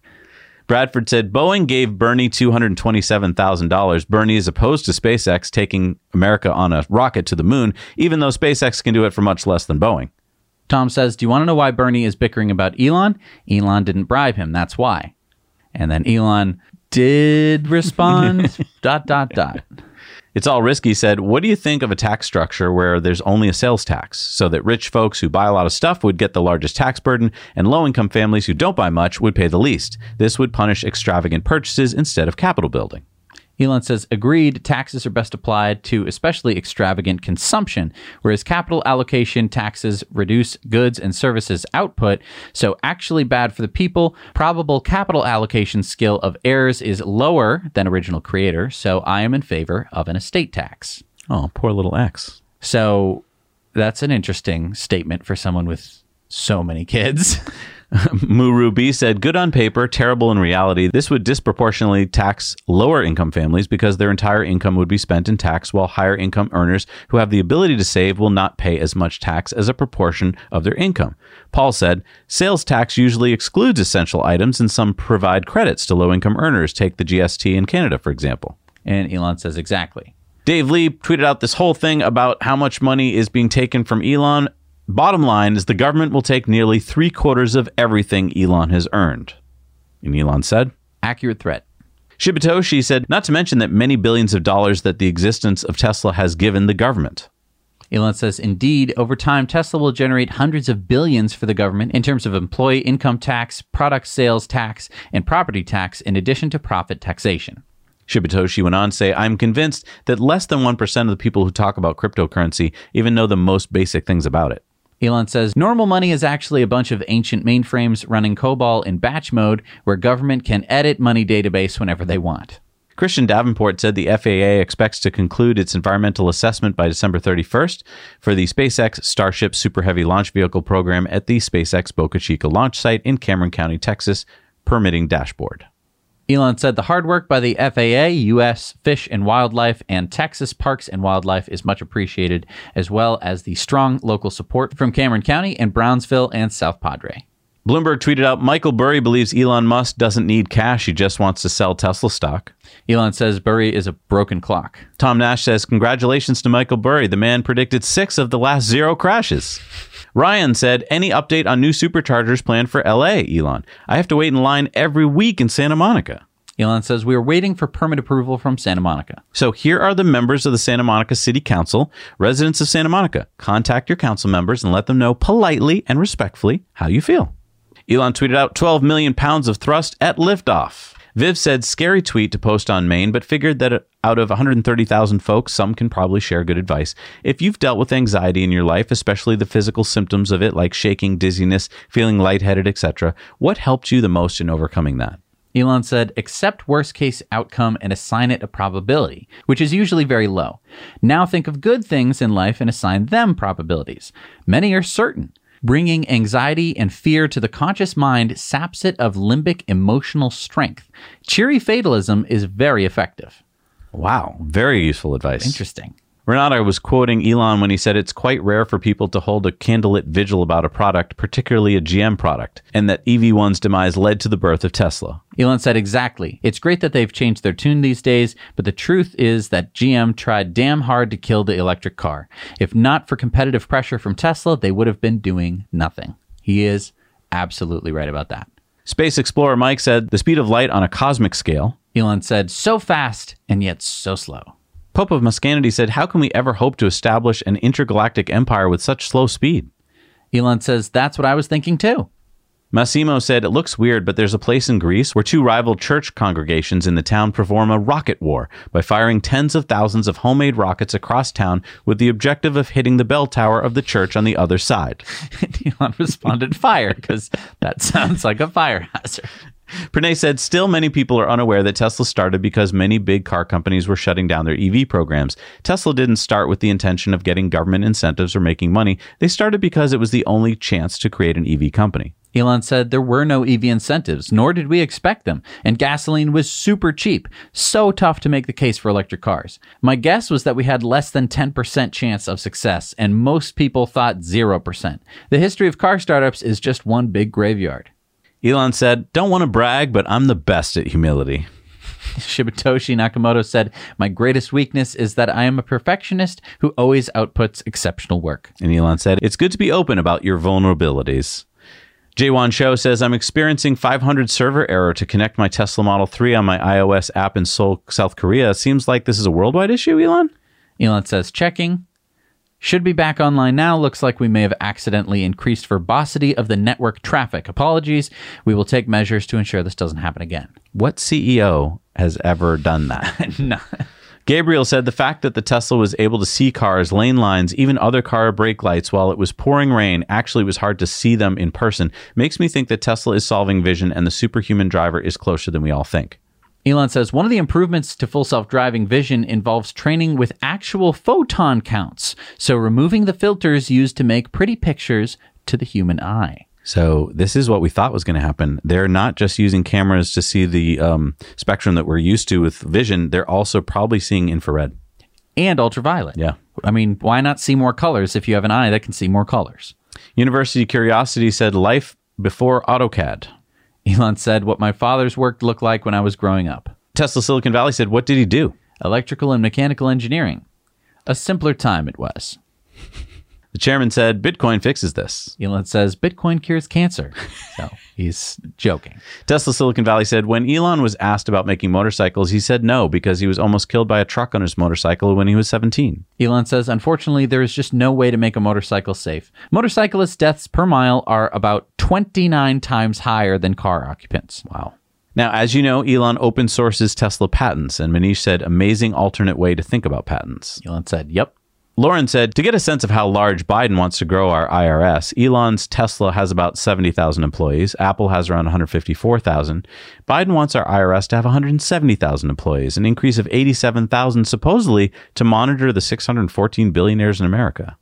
Bradford said Boeing gave Bernie $227,000. Bernie is opposed to SpaceX taking America on a rocket to the moon, even though SpaceX can do it for much less than Boeing. Tom says, Do you want to know why Bernie is bickering about Elon? Elon didn't bribe him. That's why. And then Elon did respond, dot, dot, dot. It's all risky said, What do you think of a tax structure where there's only a sales tax so that rich folks who buy a lot of stuff would get the largest tax burden and low income families who don't buy much would pay the least? This would punish extravagant purchases instead of capital building. Elon says, agreed, taxes are best applied to especially extravagant consumption, whereas capital allocation taxes reduce goods and services output, so actually bad for the people. Probable capital allocation skill of heirs is lower than original creator, so I am in favor of an estate tax. Oh, poor little X. So that's an interesting statement for someone with so many kids. Muru B said, Good on paper, terrible in reality. This would disproportionately tax lower income families because their entire income would be spent in tax, while higher income earners who have the ability to save will not pay as much tax as a proportion of their income. Paul said, Sales tax usually excludes essential items, and some provide credits to low income earners. Take the GST in Canada, for example. and Elon says, exactly. Dave Lee tweeted out this whole thing about how much money is being taken from Elon. Bottom line is the government will take nearly three quarters of everything Elon has earned. And Elon said, Accurate threat. Shibetoshi said, not to mention that many billions of dollars that the existence of Tesla has given the government. Elon says, indeed, over time, Tesla will generate hundreds of billions for the government in terms of employee income tax, product sales tax, and property tax, in addition to profit taxation. Shibetoshi went on to say, I'm convinced that less than 1% of the people who talk about cryptocurrency even know the most basic things about it. Elon says normal money is actually a bunch of ancient mainframes running COBOL in batch mode where government can edit money database whenever they want. Christian Davenport said the FAA expects to conclude its environmental assessment by December 31st for the SpaceX Starship Super Heavy Launch Vehicle program at the SpaceX Boca Chica launch site in Cameron County, Texas, permitting dashboard. Elon said the hard work by the FAA, U.S. Fish and Wildlife, and Texas Parks and Wildlife is much appreciated, as well as the strong local support from Cameron County and Brownsville and South Padre. Bloomberg tweeted out Michael Burry believes Elon Musk doesn't need cash, he just wants to sell Tesla stock. Elon says Burry is a broken clock. Tom Nash says, Congratulations to Michael Burry. The man predicted six of the last zero crashes. Ryan said, Any update on new superchargers planned for LA, Elon? I have to wait in line every week in Santa Monica. Elon says we are waiting for permit approval from Santa Monica. So here are the members of the Santa Monica City Council, residents of Santa Monica. Contact your council members and let them know politely and respectfully how you feel. Elon tweeted out 12 million pounds of thrust at liftoff. Viv said, scary tweet to post on main, but figured that out of 130,000 folks, some can probably share good advice. If you've dealt with anxiety in your life, especially the physical symptoms of it, like shaking, dizziness, feeling lightheaded, etc., what helped you the most in overcoming that? Elon said, accept worst case outcome and assign it a probability, which is usually very low. Now think of good things in life and assign them probabilities. Many are certain. Bringing anxiety and fear to the conscious mind saps it of limbic emotional strength. Cheery fatalism is very effective. Wow, very useful advice. Interesting. Renata was quoting Elon when he said it's quite rare for people to hold a candlelit vigil about a product, particularly a GM product, and that EV1's demise led to the birth of Tesla. Elon said exactly. It's great that they've changed their tune these days, but the truth is that GM tried damn hard to kill the electric car. If not for competitive pressure from Tesla, they would have been doing nothing. He is absolutely right about that. Space Explorer Mike said the speed of light on a cosmic scale. Elon said, so fast and yet so slow. Pope of Muscanity said, How can we ever hope to establish an intergalactic empire with such slow speed? Elon says, That's what I was thinking too. Massimo said, It looks weird, but there's a place in Greece where two rival church congregations in the town perform a rocket war by firing tens of thousands of homemade rockets across town with the objective of hitting the bell tower of the church on the other side. Elon responded, Fire, because that sounds like a fire hazard. Pranay said, still many people are unaware that Tesla started because many big car companies were shutting down their EV programs. Tesla didn't start with the intention of getting government incentives or making money. They started because it was the only chance to create an EV company. Elon said there were no EV incentives, nor did we expect them, and gasoline was super cheap, so tough to make the case for electric cars. My guess was that we had less than 10% chance of success, and most people thought 0%. The history of car startups is just one big graveyard. Elon said, Don't want to brag, but I'm the best at humility. Shibetoshi Nakamoto said, My greatest weakness is that I am a perfectionist who always outputs exceptional work. And Elon said, It's good to be open about your vulnerabilities. Jaywan Cho says, I'm experiencing 500 server error to connect my Tesla Model 3 on my iOS app in Seoul, South Korea. Seems like this is a worldwide issue, Elon? Elon says, Checking. Should be back online now. Looks like we may have accidentally increased verbosity of the network traffic. Apologies. We will take measures to ensure this doesn't happen again. What CEO has ever done that? no. Gabriel said the fact that the Tesla was able to see cars, lane lines, even other car brake lights while it was pouring rain, actually was hard to see them in person, makes me think that Tesla is solving vision and the superhuman driver is closer than we all think. Elon says one of the improvements to full self driving vision involves training with actual photon counts, so removing the filters used to make pretty pictures to the human eye. So this is what we thought was going to happen. They're not just using cameras to see the um, spectrum that we're used to with vision. They're also probably seeing infrared. And ultraviolet. Yeah. I mean, why not see more colors if you have an eye that can see more colors? University Curiosity said life before AutoCAD. Elon said what my father's work looked like when I was growing up. Tesla Silicon Valley said, What did he do? Electrical and mechanical engineering. A simpler time it was. The chairman said, Bitcoin fixes this. Elon says Bitcoin cures cancer. So he's joking. Tesla Silicon Valley said, When Elon was asked about making motorcycles, he said no because he was almost killed by a truck on his motorcycle when he was 17. Elon says, Unfortunately, there is just no way to make a motorcycle safe. Motorcyclist deaths per mile are about 29 times higher than car occupants. Wow. Now, as you know, Elon open sources Tesla patents, and Manish said, amazing alternate way to think about patents. Elon said, Yep. Lauren said, to get a sense of how large Biden wants to grow our IRS, Elon's Tesla has about 70,000 employees. Apple has around 154,000. Biden wants our IRS to have 170,000 employees, an increase of 87,000 supposedly to monitor the 614 billionaires in America.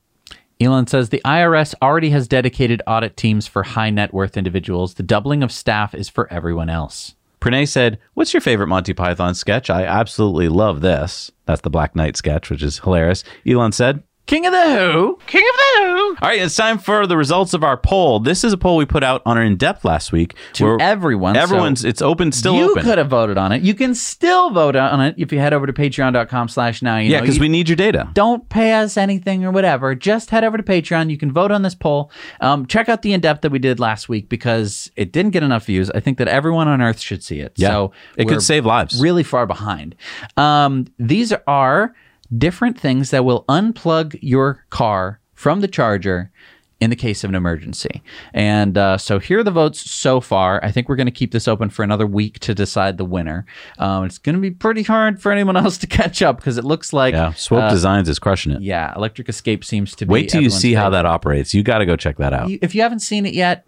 Elon says the IRS already has dedicated audit teams for high net worth individuals. The doubling of staff is for everyone else. Pranay said, What's your favorite Monty Python sketch? I absolutely love this. That's the Black Knight sketch, which is hilarious. Elon said, King of the Who. King of the Who. All right, it's time for the results of our poll. This is a poll we put out on our in depth last week To everyone. Everyone's so it's open, still you open. could have voted on it. You can still vote on it if you head over to patreon.com slash now. Yeah, because we need your data. don't pay us anything or whatever. Just head over to Patreon. You can vote on this poll. Um, check out the in depth that we did last week because it didn't get enough views. I think that everyone on Earth should see it. Yeah. So It could save lives. Really far behind. Um, these are different things that will unplug your car from the charger in the case of an emergency. And uh, so here are the votes so far. I think we're going to keep this open for another week to decide the winner. Um, it's going to be pretty hard for anyone else to catch up because it looks like Yeah, Swope uh, Designs is crushing it. yeah, Electric Escape seems to be. Wait till you see how that operates. You got to go check that out. You- if you haven't seen it yet,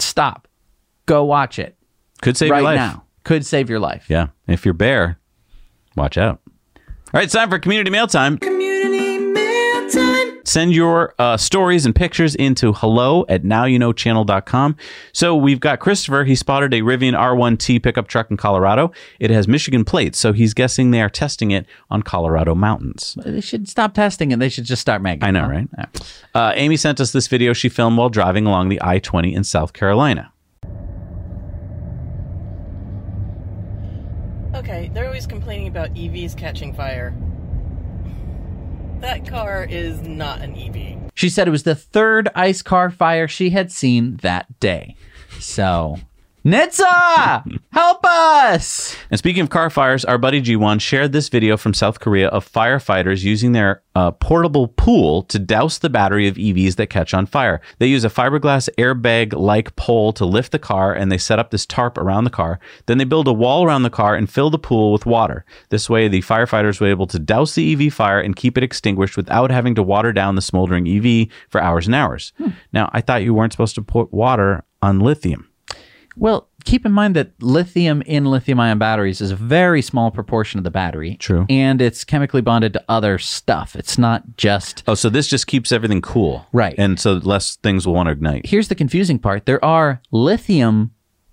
stop. Go watch it Could save right your life. now. Could save your life. Yeah. If you're bare, watch out. All right, it's time for community mail time. Community mail time. Send your uh, stories and pictures into hello at nowyouknowchannel.com. So we've got Christopher. He spotted a Rivian R1T pickup truck in Colorado. It has Michigan plates, so he's guessing they are testing it on Colorado mountains. They should stop testing it. They should just start making. I know, it, right? Uh, Amy sent us this video she filmed while driving along the I 20 in South Carolina. Okay, they're always complaining about EVs catching fire. That car is not an EV. She said it was the third ice car fire she had seen that day. So, NHTSA, help us! And speaking of car fires, our buddy G1 shared this video from South Korea of firefighters using their uh, portable pool to douse the battery of EVs that catch on fire. They use a fiberglass airbag like pole to lift the car and they set up this tarp around the car. Then they build a wall around the car and fill the pool with water. This way, the firefighters were able to douse the EV fire and keep it extinguished without having to water down the smoldering EV for hours and hours. Now, I thought you weren't supposed to put water on lithium. Well, keep in mind that lithium in lithium ion batteries is a very small proportion of the battery. True. And it's chemically bonded to other stuff. It's not just. Oh, so this just keeps everything cool. Right. And so less things will want to ignite. Here's the confusing part there are lithium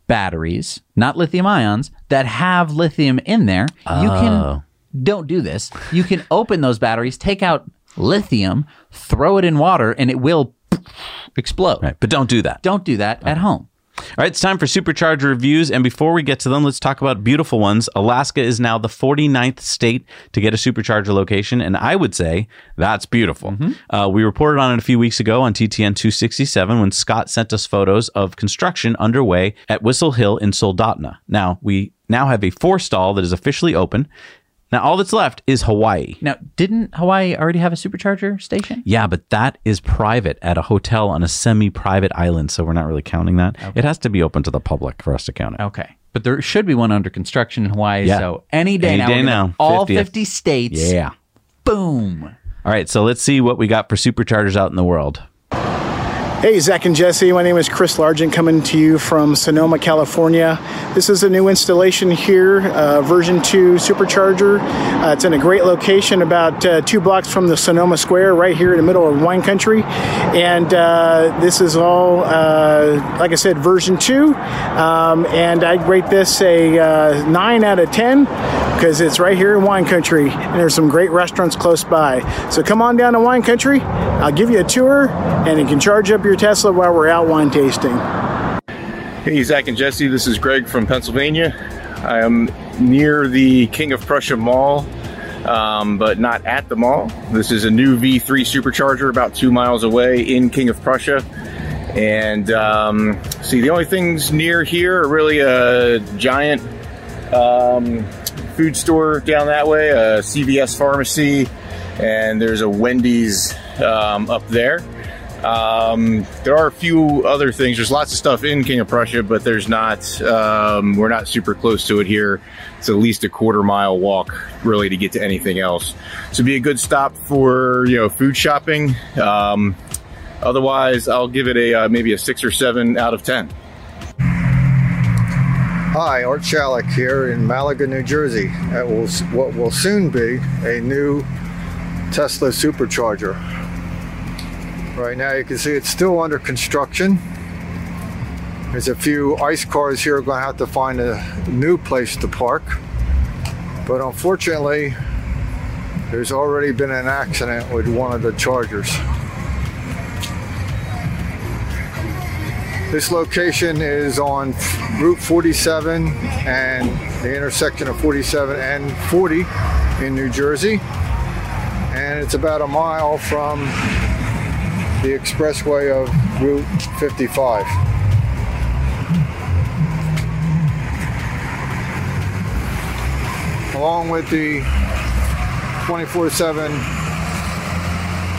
batteries, not lithium ions, that have lithium in there. You Oh. can. Don't do this. You can open those batteries, take out lithium, throw it in water, and it will explode. Right. But don't do that. Don't do that at home. All right, it's time for supercharger reviews. And before we get to them, let's talk about beautiful ones. Alaska is now the 49th state to get a supercharger location. And I would say that's beautiful. Uh, we reported on it a few weeks ago on TTN 267 when Scott sent us photos of construction underway at Whistle Hill in Soldotna. Now, we now have a four stall that is officially open. Now, all that's left is Hawaii. Now, didn't Hawaii already have a supercharger station? Yeah, but that is private at a hotel on a semi private island. So we're not really counting that. It has to be open to the public for us to count it. Okay. But there should be one under construction in Hawaii. Yeah. So any day Any now. day now, All 50th. 50 states. Yeah. Boom. All right. So let's see what we got for superchargers out in the world. Hey, Zach and Jesse. My name is Chris Largent, coming to you from Sonoma, California. This is a new installation here, uh, version 2 supercharger. Uh, it's in a great location, about uh, two blocks from the Sonoma Square, right here in the middle of wine country. And uh, this is all, uh, like I said, version 2. Um, and I'd rate this a uh, 9 out of 10 because it's right here in wine country and there's some great restaurants close by. So come on down to wine country. I'll give you a tour and you can charge up your Tesla while we're out wine tasting. Hey, Zach and Jesse, this is Greg from Pennsylvania. I am near the King of Prussia Mall, um, but not at the mall. This is a new V3 supercharger about two miles away in King of Prussia. And um, see, the only things near here are really a giant um, food store down that way, a CVS pharmacy, and there's a Wendy's um, up there. Um, there are a few other things. There's lots of stuff in King of Prussia, but there's not. Um, we're not super close to it here. It's at least a quarter mile walk, really, to get to anything else. So be a good stop for you know food shopping. Um, otherwise, I'll give it a uh, maybe a six or seven out of ten. Hi, Art Chalik here in Malaga, New Jersey. At what will soon be a new Tesla supercharger. Right now, you can see it's still under construction. There's a few ICE cars here going to have to find a new place to park. But unfortunately, there's already been an accident with one of the chargers. This location is on Route 47 and the intersection of 47 and 40 in New Jersey. And it's about a mile from the expressway of Route 55. Along with the 24 7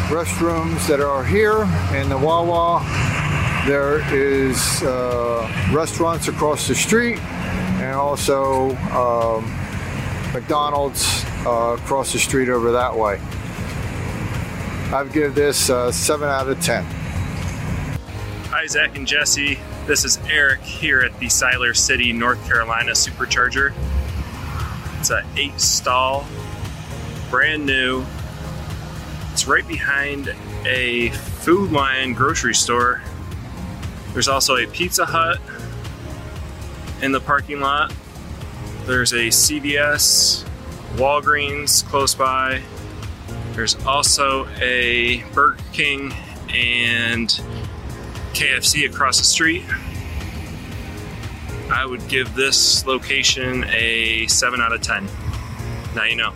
restrooms that are here in the Wawa, there is uh, restaurants across the street and also um, McDonald's uh, across the street over that way. I'd give this uh, 7 out of 10. Hi, Zach and Jesse. This is Eric here at the Siler City, North Carolina Supercharger. It's a eight stall, brand new. It's right behind a Food Lion grocery store. There's also a Pizza Hut in the parking lot. There's a CVS, Walgreens close by. There's also a Burger King and KFC across the street. I would give this location a 7 out of 10. Now you know.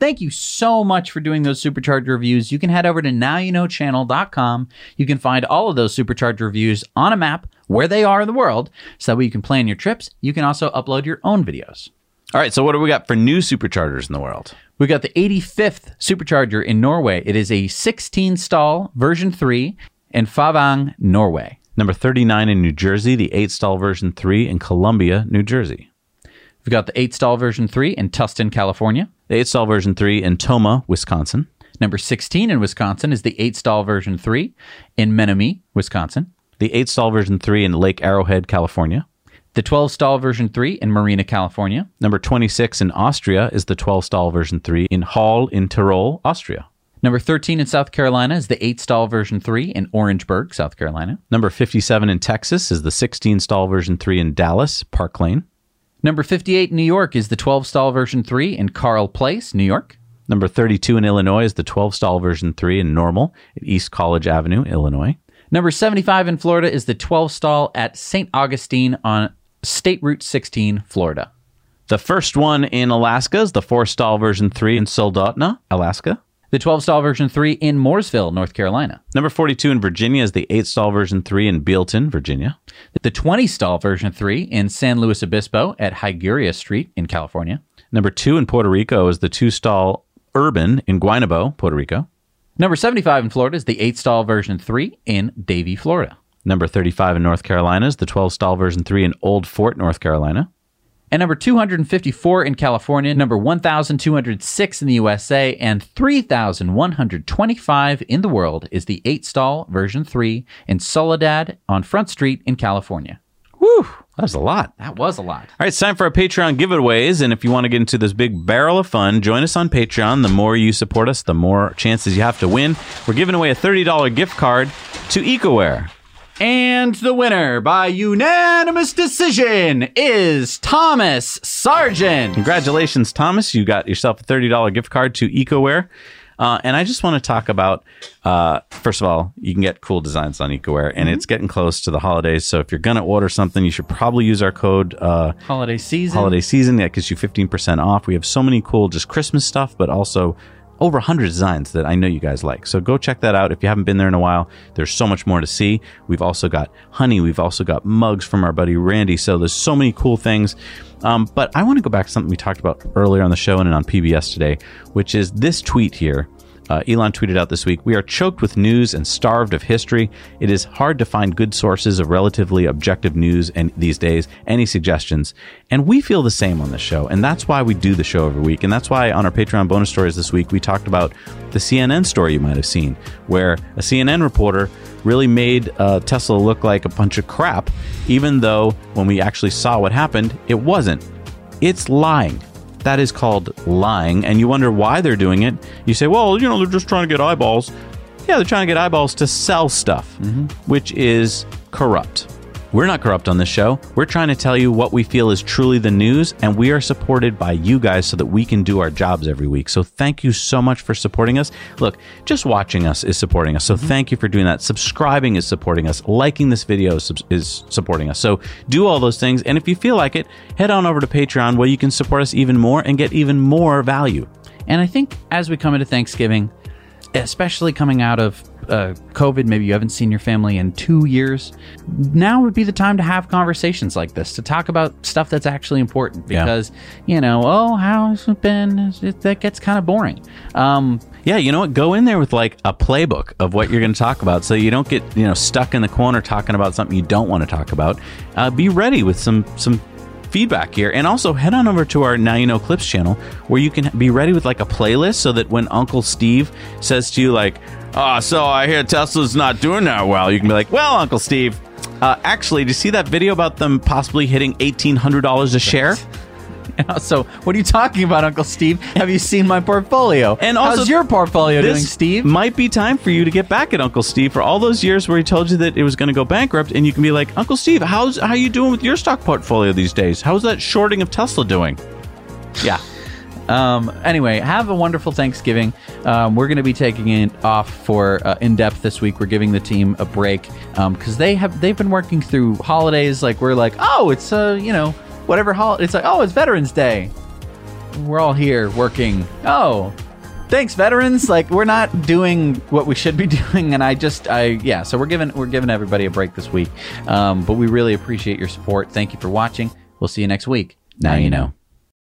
Thank you so much for doing those supercharger reviews. You can head over to nowyouknowchannel.com. You can find all of those supercharger reviews on a map where they are in the world so that way you can plan your trips. You can also upload your own videos. All right. So what do we got for new superchargers in the world? We got the 85th supercharger in Norway. It is a 16 stall version 3 in Favang, Norway. Number 39 in New Jersey, the 8 stall version 3 in Columbia, New Jersey. We've got the 8 stall version 3 in Tustin, California. The 8 stall version 3 in Tomah, Wisconsin. Number 16 in Wisconsin is the 8 stall version 3 in Menominee, Wisconsin. The 8 stall version 3 in Lake Arrowhead, California. The 12 stall version 3 in Marina, California. Number 26 in Austria is the 12 stall version 3 in Hall in Tyrol, Austria. Number 13 in South Carolina is the 8 stall version 3 in Orangeburg, South Carolina. Number 57 in Texas is the 16 stall version 3 in Dallas, Park Lane. Number 58 in New York is the 12 stall version 3 in Carle Place, New York. Number 32 in Illinois is the 12 stall version 3 in Normal at East College Avenue, Illinois. Number 75 in Florida is the 12 stall at St. Augustine on State Route 16, Florida. The first one in Alaska is the 4 stall version 3 in Soldotna, Alaska. The 12 stall version 3 in Mooresville, North Carolina. Number 42 in Virginia is the 8 stall version 3 in Bealton, Virginia. The 20 stall version 3 in San Luis Obispo at Higuera Street in California. Number two in Puerto Rico is the two stall Urban in Guaynabo, Puerto Rico. Number 75 in Florida is the 8 stall version 3 in Davie, Florida. Number 35 in North Carolina is the 12 stall version 3 in Old Fort, North Carolina. And number 254 in California, number 1,206 in the USA, and 3,125 in the world is the 8 stall version 3 in Soledad on Front Street in California. Whew, that was a lot. That was a lot. All right, it's time for our Patreon giveaways. And if you want to get into this big barrel of fun, join us on Patreon. The more you support us, the more chances you have to win. We're giving away a $30 gift card to Ecowear. And the winner by unanimous decision is Thomas Sargent. Congratulations, Thomas. You got yourself a $30 gift card to Ecowear. Uh, and I just want to talk about, uh, first of all, you can get cool designs on Ecowear, and it's getting close to the holidays. So if you're going to order something, you should probably use our code uh, Holiday season. holiday season. That gives you 15% off. We have so many cool just Christmas stuff, but also over 100 designs that I know you guys like. So go check that out. If you haven't been there in a while, there's so much more to see. We've also got honey. We've also got mugs from our buddy Randy. So there's so many cool things. Um, but I want to go back to something we talked about earlier on the show and on PBS today, which is this tweet here. Uh, Elon tweeted out this week We are choked with news and starved of history. It is hard to find good sources of relatively objective news and these days. Any suggestions? And we feel the same on the show. And that's why we do the show every week. And that's why on our Patreon bonus stories this week, we talked about the CNN story you might have seen, where a CNN reporter really made uh, Tesla look like a bunch of crap, even though when we actually saw what happened, it wasn't. It's lying. That is called lying. And you wonder why they're doing it. You say, well, you know, they're just trying to get eyeballs. Yeah, they're trying to get eyeballs to sell stuff, mm-hmm. which is corrupt. We're not corrupt on this show. We're trying to tell you what we feel is truly the news, and we are supported by you guys so that we can do our jobs every week. So thank you so much for supporting us. Look, just watching us is supporting us. So mm-hmm. thank you for doing that. Subscribing is supporting us. Liking this video is, is supporting us. So do all those things. And if you feel like it, head on over to Patreon where you can support us even more and get even more value. And I think as we come into Thanksgiving, especially coming out of uh, COVID, maybe you haven't seen your family in two years. Now would be the time to have conversations like this to talk about stuff that's actually important Yeah. because, you know, oh, how's it been? It, that gets kind of boring. Um, Yeah, you know what? Go in there with like a playbook of what you're going to talk about, so you don't get you know stuck in the corner talking about something you don't want to talk about. Uh, be ready with some some feedback here, and also head on over to our Now You Know Clips channel where you can be ready with like a playlist, so that when Uncle Steve says to you like, "Oh, so I hear Tesla's not doing that well," you can be like, "Well, Uncle Steve." Uh, actually, did you see that video about them possibly hitting eighteen hundred dollars a share? so, what are you talking about, Uncle Steve? Have you seen my portfolio? And also, how's your portfolio doing, Steve? Might be time for you to get back at Uncle Steve for all those years where he told you that it was going to go bankrupt, and you can be like, Uncle Steve, how's how you doing with your stock portfolio these days? How's that shorting of Tesla doing? Yeah. Um, anyway, have a wonderful Thanksgiving. Um, we're going to be taking it off for uh, in depth this week. We're giving the team a break because they have they've been working through holidays. Like we're like, oh, it's uh, you know, whatever holiday. It's like, oh, it's Veterans Day. We're all here working. Oh, thanks, veterans. Like we're not doing what we should be doing, and I just, I yeah. So we're giving we're giving everybody a break this week. Um, but we really appreciate your support. Thank you for watching. We'll see you next week. Now you know.